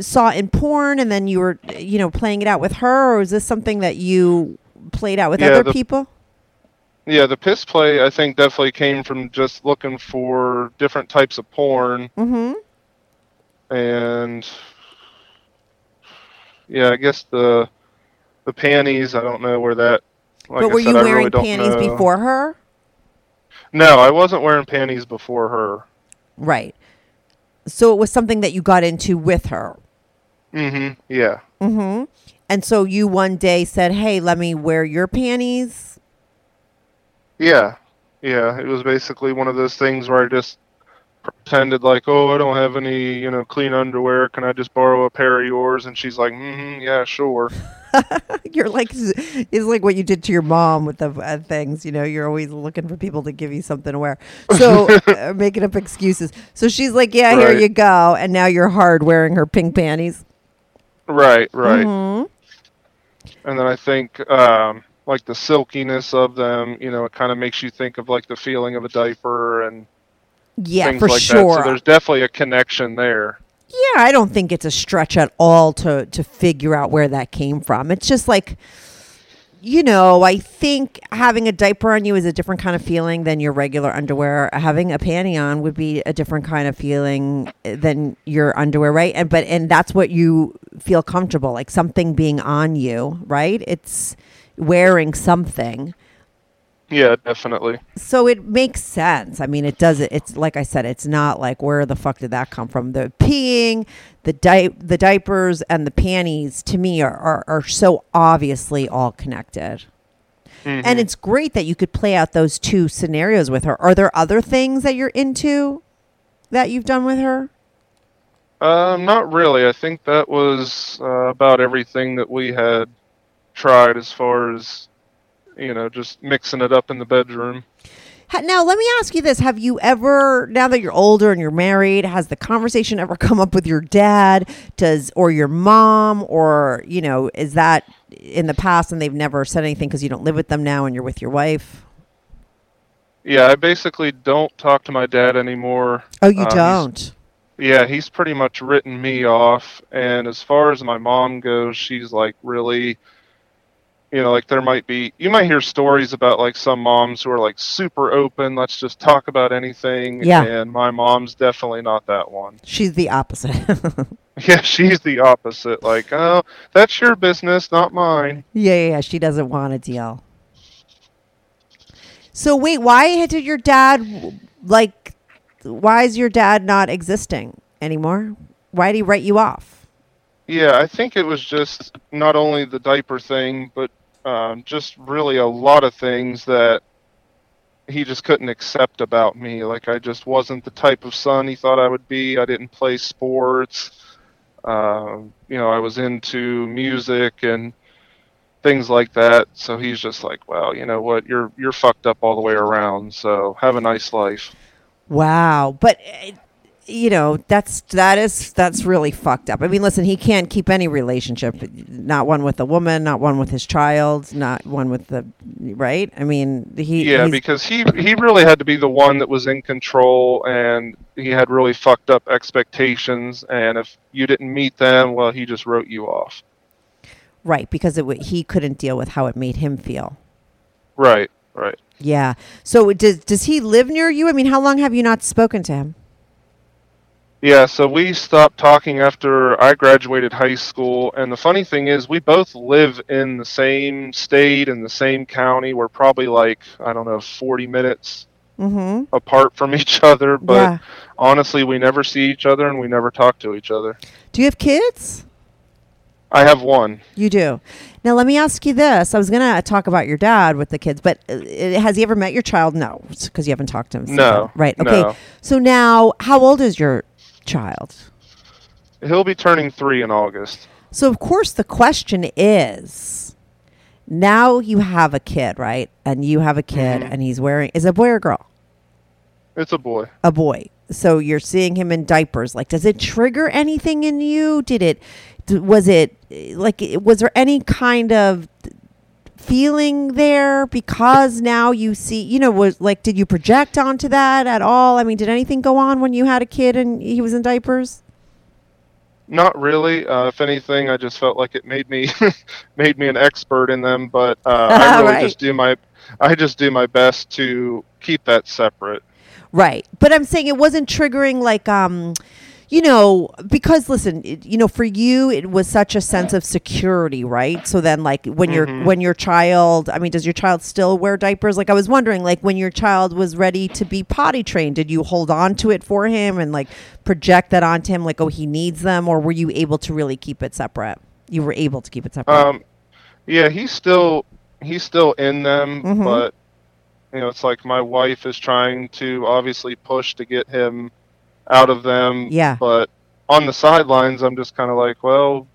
saw in porn and then you were, you know, playing it out with her, or was this something that you played out with Yeah, other the- people? Yeah, the piss play I think definitely came from just looking for different types of porn Mm-hmm. and yeah, I guess the the panties. I don't know where that. Like but were said, you wearing really panties know. before her? No, I wasn't wearing panties before her. Right. So it was something that you got into with her. Mm-hmm. Yeah. Mm-hmm. And so you one day said, "Hey, let me wear your panties." Yeah. Yeah. It was basically one of those things where I just pretended like, oh, I don't have any, you know, clean underwear. Can I just borrow a pair of yours? And she's like, mm-hmm, yeah, sure. <laughs> You're like is like what you did to your mom with the uh, things. You know, you're always looking for people to give you something to wear. So <laughs> uh, making up excuses. So she's like, "Yeah, here you go," and now you're hard wearing her pink panties. Right. Right. Mhm. And then I think, um, like the silkiness of them, you know, it kind of makes you think of like the feeling of a diaper and Yeah, things for like sure. that. So there's definitely a connection there. Yeah, I don't think it's a stretch at all to to figure out where that came from. It's just like you know, I think having a diaper on you is a different kind of feeling than your regular underwear. Having a panty on would be a different kind of feeling eh, than your underwear, right? And but and that's what you feel comfortable, like something being on you, right? It's wearing something. Yeah, definitely. So it makes sense. I mean, it does. It's like I said. It's not like where the fuck did that come from? The peeing, the di- the diapers, and the panties to me are are, are so obviously all connected. And it's great that you could play out those two scenarios with her. Are there other things that you're into that you've done with her? Um, not really. I think that was uh, about everything that we had tried as far as you know, just mixing it up in the bedroom. Now, let me ask you this. Have you ever, now that you're older and you're married, has the conversation ever come up with your dad? Does, or your mom? Or, you know, is that in the past and they've never said anything because you don't live with them now and you're with your wife? Yeah, I basically don't talk to my dad anymore. Oh, you Um, don't? Yeah, he's pretty much written me off. And as far as my mom goes, she's like really, you know, like there might be, you might hear stories about like some moms who are like super open, let's just talk about anything. Yeah. And my mom's definitely not that one. She's the opposite. <laughs> <laughs> Yeah, she's the opposite. Like, oh, that's your business, not mine. yeah, yeah, yeah. She doesn't want a deal. So, wait, why did your dad, like, why is your dad not existing anymore? Why did he write you off? Yeah, I think it was just not only the diaper thing, but um, just really a lot of things that he just couldn't accept about me. Like I just wasn't the type of son he thought I would be. I didn't play sports. Um, you know, I was into music and things like that. So he's just like, well, you know what? You're you're fucked up all the way around. So have a nice life. Wow, but uh, you know that's that is that's really fucked up. I mean, listen, he can't keep any relationship, not one with a woman, not one with his child, not one with the right. I mean, he Yeah, because he he really had to be the one that was in control, and he had really fucked up expectations. And if you didn't meet them, well, he just wrote you off. right because it w- he couldn't deal with how it made him feel. Right, right. Yeah. So does does he live near you? I mean, how long have you not spoken to him? Yeah, so we stopped talking after I graduated high school, and the funny thing is, we both live in the same state and the same county. We're probably like I don't know, forty minutes Mm-hmm. apart from <laughs> each other, but Yeah. honestly, we never see each other and we never talk to each other. Do you have kids? I have one. You do. Now let me ask you this. I was going to talk about your dad with the kids, but uh, has he ever met your child? No, because you haven't talked to him. since No. Right. Okay. no. So now, how old is your child? He'll be turning three in August. So of course the question is, now you have a kid, right? And you have a kid, Mhm. and he's wearing is it a boy or a girl? It's a boy. a boy. So you're seeing him in diapers. Like, does it trigger anything in you? Did it? Was it like? Was there any kind of feeling there because now you see? You know, was like, did you project onto that at all? I mean, did anything go on when you had a kid and he was in diapers? Not really. Uh, if anything, I just felt like it made me <laughs> made me an expert in them. But uh, <laughs> I really Right. just do my I just do my best to keep that separate. Right. But I'm saying it wasn't triggering like um you know, because listen, it, you know, for you it was such a sense of security, right? So then like when your Mhm. when your child, I mean, does your child still wear diapers? Like I was wondering like when your child was ready to be potty trained, did you hold on to it for him and like project that onto him like oh he needs them or were you able to really keep it separate? You were able to keep it separate. Um, yeah, he's still he's still in them, Mhm. but you know, it's like my wife is trying to obviously push to get him out of them. Yeah. But on the sidelines, I'm just kind of like, well,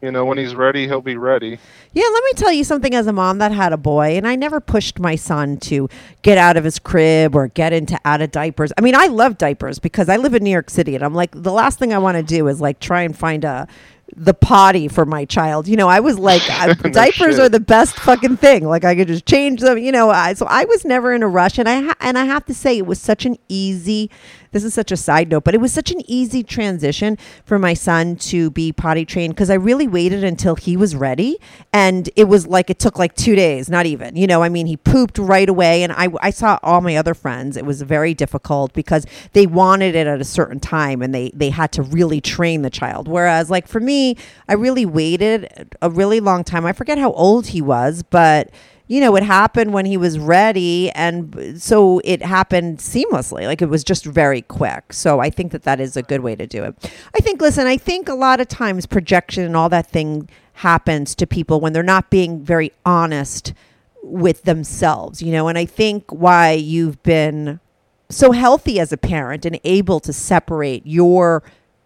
you know, when he's ready, he'll be ready. Yeah, let me tell you something as a mom that had a boy, and I never pushed my son to get out of his crib or get into out of diapers. I mean, I love diapers because I live in New York City, and I'm like, the last thing I want to do is like try and find a the potty for my child. You know, I was like, I- uh, <laughs> No diapers shit. are the best fucking thing. Like I could just change them. You know, I, so I was never in a rush, and I ha- and I have to say, it was such an easy. This is such a side note, but it was such an easy transition for my son to be potty trained because I really waited until he was ready. And it was like, it took like two days, not even. You know, I mean, he pooped right away. And I, I saw all my other friends. It was very difficult because they wanted it at a certain time and they, they had to really train the child. Whereas, like, for me, I really waited a really long time. I forget how old he was, but you know, it happened when he was ready. And so it happened seamlessly. Like it was just very quick. So I think that that is a good way to do it. I think, listen, I think a lot of times projection and all that thing happens to people when they're not being very honest with themselves, you know, and I think why you've been so healthy as a parent and able to separate your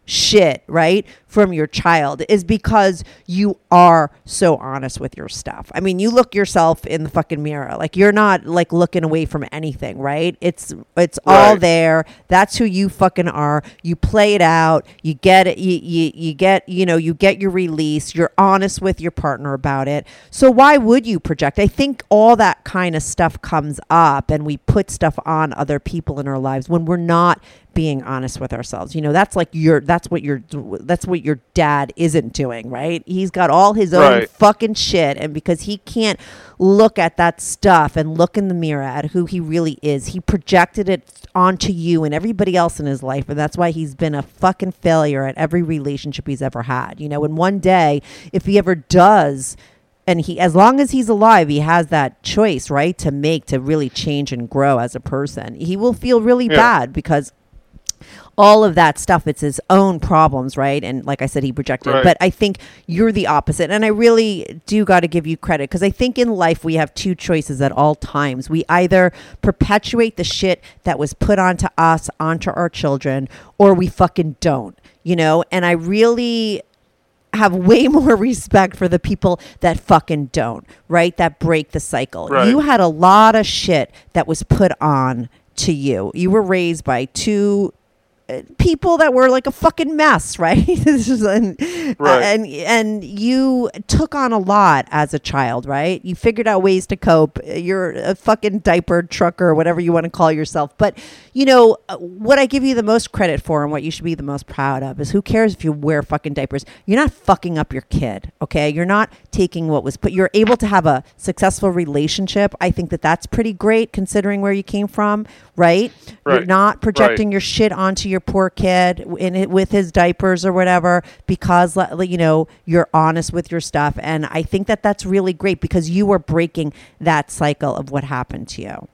shit, right, from your child is because you are so honest with your stuff. I mean, you look yourself in the fucking mirror. Like you're not like looking away from anything, right? It's it's all there. That's who you fucking are. You play it out. You get it you, you you get, you know, you get your release. You're honest with your partner about it. So why would you project? I think all that kind of stuff comes up and we put stuff on other people in our lives when we're not being honest with ourselves. You know, that's like your that's what your that's what your dad isn't doing, right? He's got all his own Right. fucking shit and because he can't look at that stuff and look in the mirror at who he really is, he projected it onto you and everybody else in his life and that's why he's been a fucking failure at every relationship he's ever had. You know, and one day if he ever does and he as long as he's alive he has that choice right to make to really change and grow as a person he will feel really Yeah. bad because all of that stuff it's his own problems right and like i said he projected Right. but i think you're the opposite and i really do got to give you credit because i think in life we have two choices at all times we either perpetuate the shit that was put onto us onto our children or we fucking don't you know and i really have way <laughs> more respect for the people that fucking don't, right? That break the cycle. Right. You had a lot of shit that was put on to you. You were raised by two people that were like a fucking mess, <laughs> right? <laughs> This is- and, Right. and and you took on a lot as a child, right? You figured out ways to cope. You're a fucking diaper trucker, whatever you want to call yourself. But you know uh, what I give you the most credit for, and what you should be the most proud of, is who cares if you wear fucking diapers? You're not fucking up your kid, okay? You're not taking what was put. You're able to have a successful relationship. I think that that's pretty great considering where you came from, right? You're not projecting Right. your shit onto your poor kid in it with his diapers or whatever because you know you're honest with your stuff and i think that that's really great because you are breaking that cycle of what happened to you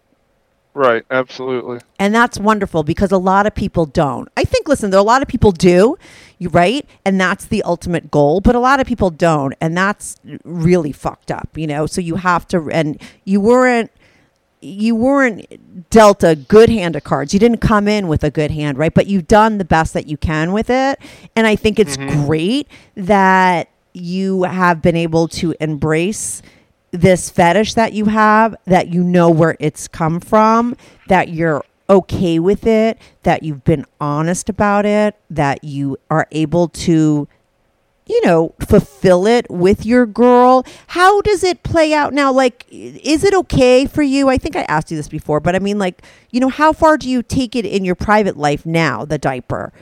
Right, absolutely. and that's wonderful because a lot of people don't. I think, listen, there are a lot of people do, you right, and that's the ultimate goal. But a lot of people don't, and that's really fucked up, you know. So you have to, and you weren't, you weren't dealt a good hand of cards. You didn't come in with a good hand, right? But you've done the best that you can with it, and I think it's mm-hmm. great that you have been able to embrace this fetish that you have that you know where it's come from that you're okay with it that you've been honest about it that you are able to you know fulfill it with your girl how does it play out now? Like is it okay for you? I think i asked you this before but i mean like you know how far do you take it in your private life now the diaper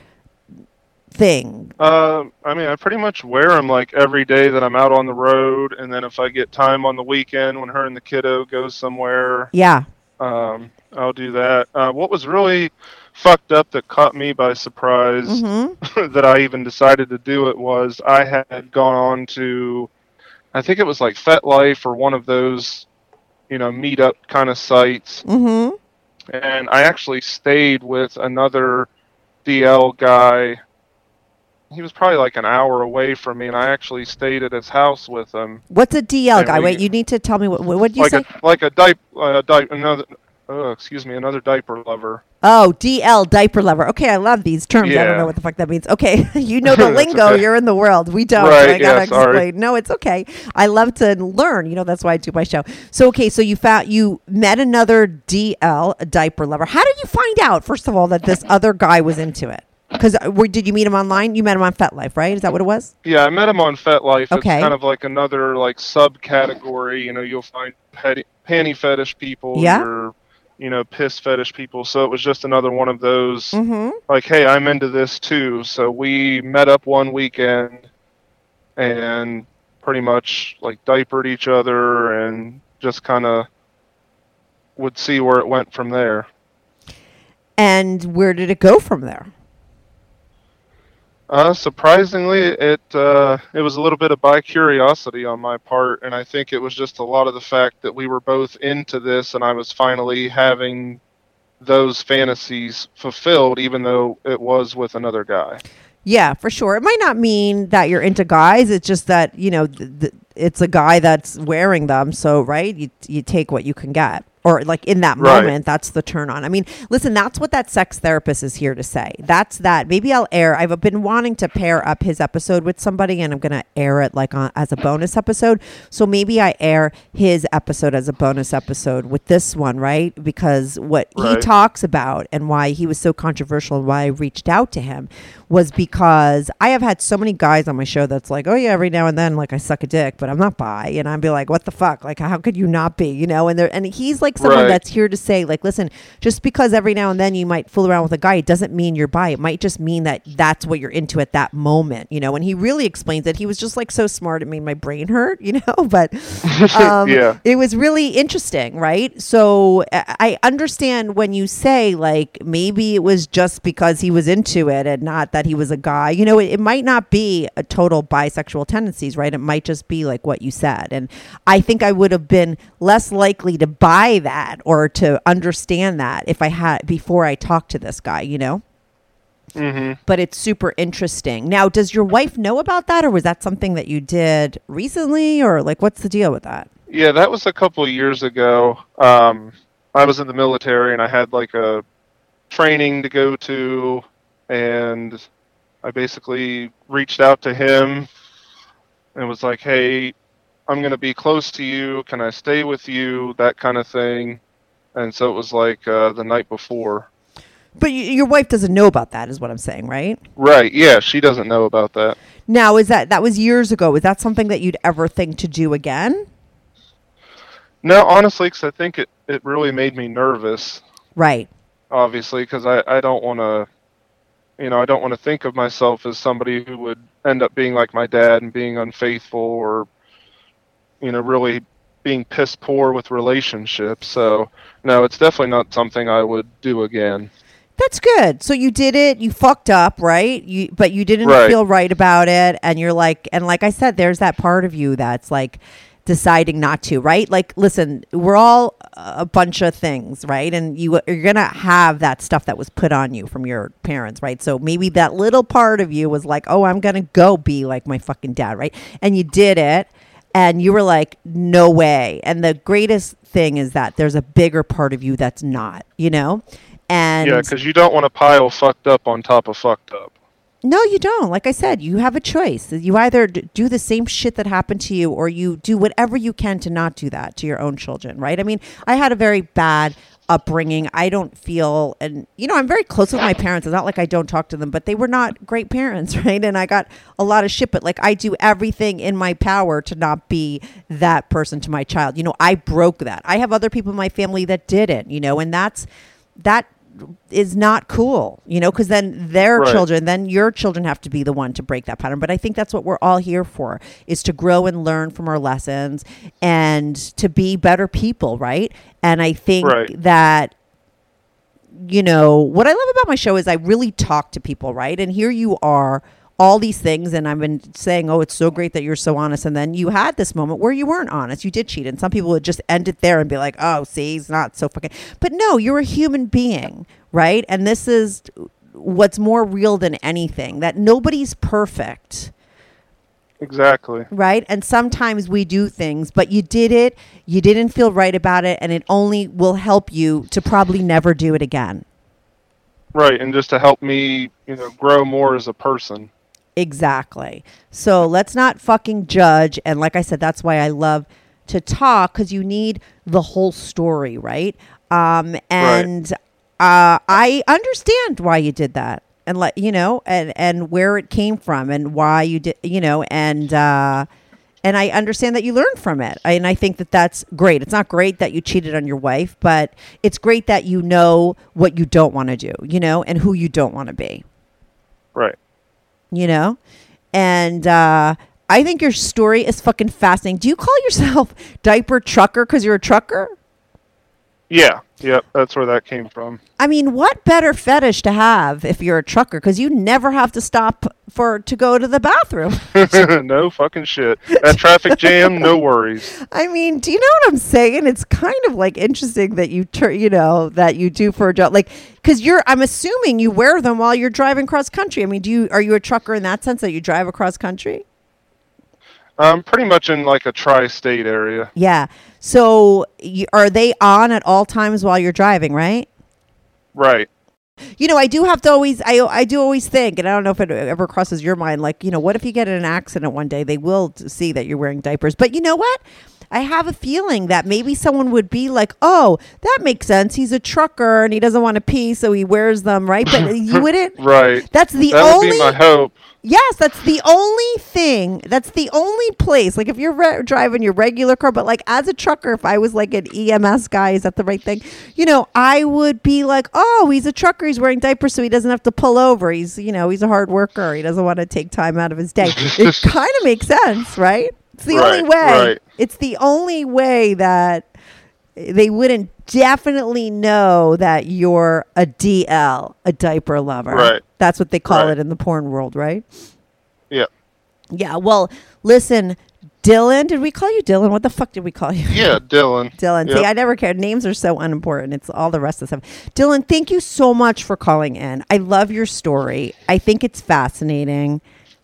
thing Uh, I mean, I pretty much wear them like every day that I'm out on the road, and then if I get time on the weekend when her and the kiddo goes somewhere, yeah um, I'll do that. Uh, what was really fucked up that caught me by surprise mm-hmm. <laughs> that I even decided to do it was I had gone on to, I think it was like FetLife or one of those, you know, meetup kind of sites, Mm-hmm. and I actually stayed with another DL guy. He was probably like an hour away from me, and I actually stayed at his house with him. what's a dl guy we- wait you need to tell me what what you like say a like a diaper, uh, di- another, oh, excuse me, another diaper lover. Oh, DL diaper lover. Okay, I love these terms. I don't know what the fuck that means. Okay, <laughs> you know the <laughs> lingo. okay. You're in the world. We don't. Right, I gotta yeah, sorry. explain. No, it's okay. I love to learn. You know, that's why I do my show. So, okay, so you found you met another DL a diaper lover. How did you find out, first of all, that this other guy was into it? Because did you meet him online? You met him on FetLife, right? Is that what it was? Yeah, I met him on FetLife. Okay. It's kind of like another like subcategory. You know, you'll find petty, panty fetish people. Yeah. Your, you know, piss fetish people. So it was just another one of those. Mm-hmm. Like, hey, I'm into this too. So we met up one weekend, and pretty much like diapered each other, and just kind of would see where it went from there. And where did it go from there? Uh, surprisingly, it uh, it was a little bit of by curiosity on my part, and I think it was just a lot of the fact that we were both into this, and I was finally having those fantasies fulfilled, even though it was with another guy. Yeah, for sure. It might not mean that you're into guys. It's just that you know th- th- it's a guy that's wearing them. So right, you you take what you can get, or like in that Right. moment, that's the turn on. I mean, listen, that's what that sex therapist is here to say. That's that. Maybe I'll air. I've been wanting to pair up his episode with somebody, and I'm gonna air it like on, as a bonus episode. So maybe I air his episode as a bonus episode with this one, right? Because what he talks about and why he was so controversial and why I reached out to him was because I have had so many guys on my show that's like, oh yeah, every now and then like I suck a dick, but I'm not bi, and I'd be like, what the fuck? Like how could you not be? You know? And there and he's like someone Right. that's here to say like, listen, just because every now and then you might fool around with a guy, it doesn't mean you're bi. It might just mean that that's what you're into at that moment, you know? And he really explains it. He was just like so smart, it made my brain hurt, <laughs> you know? But <laughs> um, Yeah. it was really interesting, right? So I I understand when you say like maybe it was just because he was into it and not that he was a guy. You know, it, it might not be a total bisexual tendencies, right? It might just be like what you said. And I think I would have been less likely to buy that or to understand that if I had before I talked to this guy, you know? hmm But it's super interesting. Now, does your wife know about that or was that something that you did recently or like what's the deal with that? Yeah, that was a couple of years ago. Um, I was in the military and I had like a training to go to, and I basically reached out to him and was like, "Hey, I'm going to be close to you. Can I stay with you?" That kind of thing. And so it was like uh, the night before. But y- your wife doesn't know about that, is what I'm saying, right? Right? Yeah, she doesn't know about that. Now, is that that was years ago? Is that something that you'd ever think to do again? No, honestly, because I think it it really made me nervous. Right. obviously, because I, I don't want to, you know, I don't want to think of myself as somebody who would end up being like my dad and being unfaithful or, you know, really being piss poor with relationships. So, no, it's definitely not something I would do again. That's good. So you did it. You fucked up, right? You but you didn't Right. feel right about it, and you're like, and like I said, there's that part of you that's like deciding not to, right? Like, listen, we're all a bunch of things, right? And you you're gonna have that stuff that was put on you from your parents, right? So maybe that little part of you was like, oh, I'm gonna go be like my fucking dad, right? And you did it. And you were like, no way. And the greatest thing is that there's a bigger part of you that's not, you know? And Yeah, because you don't want to pile fucked up on top of fucked up. no, you don't. Like I said, you have a choice. You either do the same shit that happened to you or you do whatever you can to not do that to your own children, right? I mean, I had a very bad upbringing. I don't feel, and you know, I'm very close with my parents. It's not like I don't talk to them, but they were not great parents, <laughs> right? And I got a lot of shit, but like I do everything in my power to not be that person to my child. You know, I broke that. I have other people in my family that didn't, you know, and that's that is not cool, you know, because then their Right. children, then your children have to be the one to break that pattern. But I think that's what we're all here for is to grow and learn from our lessons and to be better people, right? And I think Right. that you know, what I love about my show is I really talk to people, right? And here you are, all these things, and I've been saying, oh, it's so great that you're so honest. And then you had this moment where you weren't honest. You did cheat. And some people would just end it there and be like, oh, see, he's not so fucking. But no, you're a human being, right? And this is what's more real than anything that nobody's perfect Exactly. right? And sometimes we do things, but you did it, you didn't feel right about it, and it only will help you to probably never do it again. Right, and just to help me, you know, grow more as a person. Exactly. So let's not fucking judge. And like I said, that's why I love to talk because you need the whole story, right? Um, and uh, I understand why you did that, and like you know, and and where it came from, and why you did, you know, and. Uh, and I understand that you learned from it. And I think that that's great. It's not great that you cheated on your wife, but it's great that you know what you don't want to do, you know, and who you don't want to be Right. You know? And uh, I think your story is fucking fascinating. Do you call yourself <laughs> diaper trucker because you're a trucker? Yeah, yep, that's where that came from. I mean, what better fetish to have if you're a trucker? Because you never have to stop for to go to the bathroom. <laughs> no fucking shit. That traffic jam, no worries. <laughs> I mean, do you know what I'm saying? It's kind of like interesting that you tur- you know that you do for a job, like because you're. I'm assuming you wear them while you're driving cross country. I mean, do you are you a trucker in that sense that you drive across country? Um, pretty much in like a tri-state area. Yeah. So you, are they on at all times while you're driving? Right. Right. You know, I do have to always, I, I do always think, and I don't know if it ever crosses your mind, like, you know, what if you get in an accident one day? They will see that you're wearing diapers. But you know what? I have a feeling that maybe someone would be like, oh, that makes sense. He's a trucker and he doesn't want to pee, so he wears them, right? But <laughs> you wouldn't. Right. That's the that only. would be my hope. Yes, that's the only thing. That's the only place. Like if you're re- driving your regular car, but like as a trucker, if I was like an EMS guy, is that the right thing? You know, I would be like, oh, he's a trucker. He's wearing diapers so he doesn't have to pull over. He's, you know, he's a hard worker. He doesn't want to take time out of his day. <laughs> it kind of makes sense, right? It's the only way. right. It's the only way that they wouldn't definitely know that you're a DL, a diaper lover. Right. That's what they call Right. it in the porn world, right? Yeah. Yeah. Well, listen, Dillon. Did we call you Dillon? What the fuck did we call you? Yeah, <laughs> Dillon. Dillon. Yep. See, I never cared. Names are so unimportant. It's all the rest of the stuff. Dillon, thank you so much for calling in. I love your story. I think it's fascinating.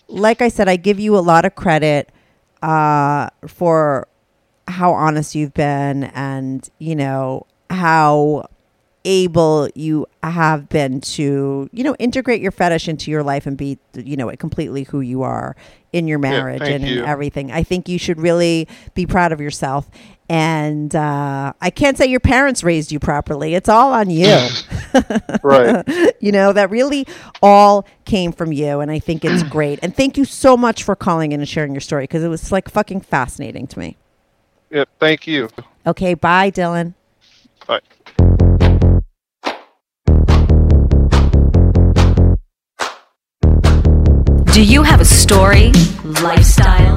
Like I said, I give you a lot of credit uh, for how honest you've been and, you know, how able you have been to, you know, integrate your fetish into your life and be, you know, completely who you are in your marriage thank and in you. everything. I think you should really be proud of yourself. And uh, I can't say your parents raised you properly. It's all on you. <laughs> Right. you know, that really all came from you. And I think it's great. And thank you so much for calling in and sharing your story because it was like fucking fascinating to me. Yep. Thank you. Okay. Bye, Dillon. Bye. Do you have a story, lifestyle,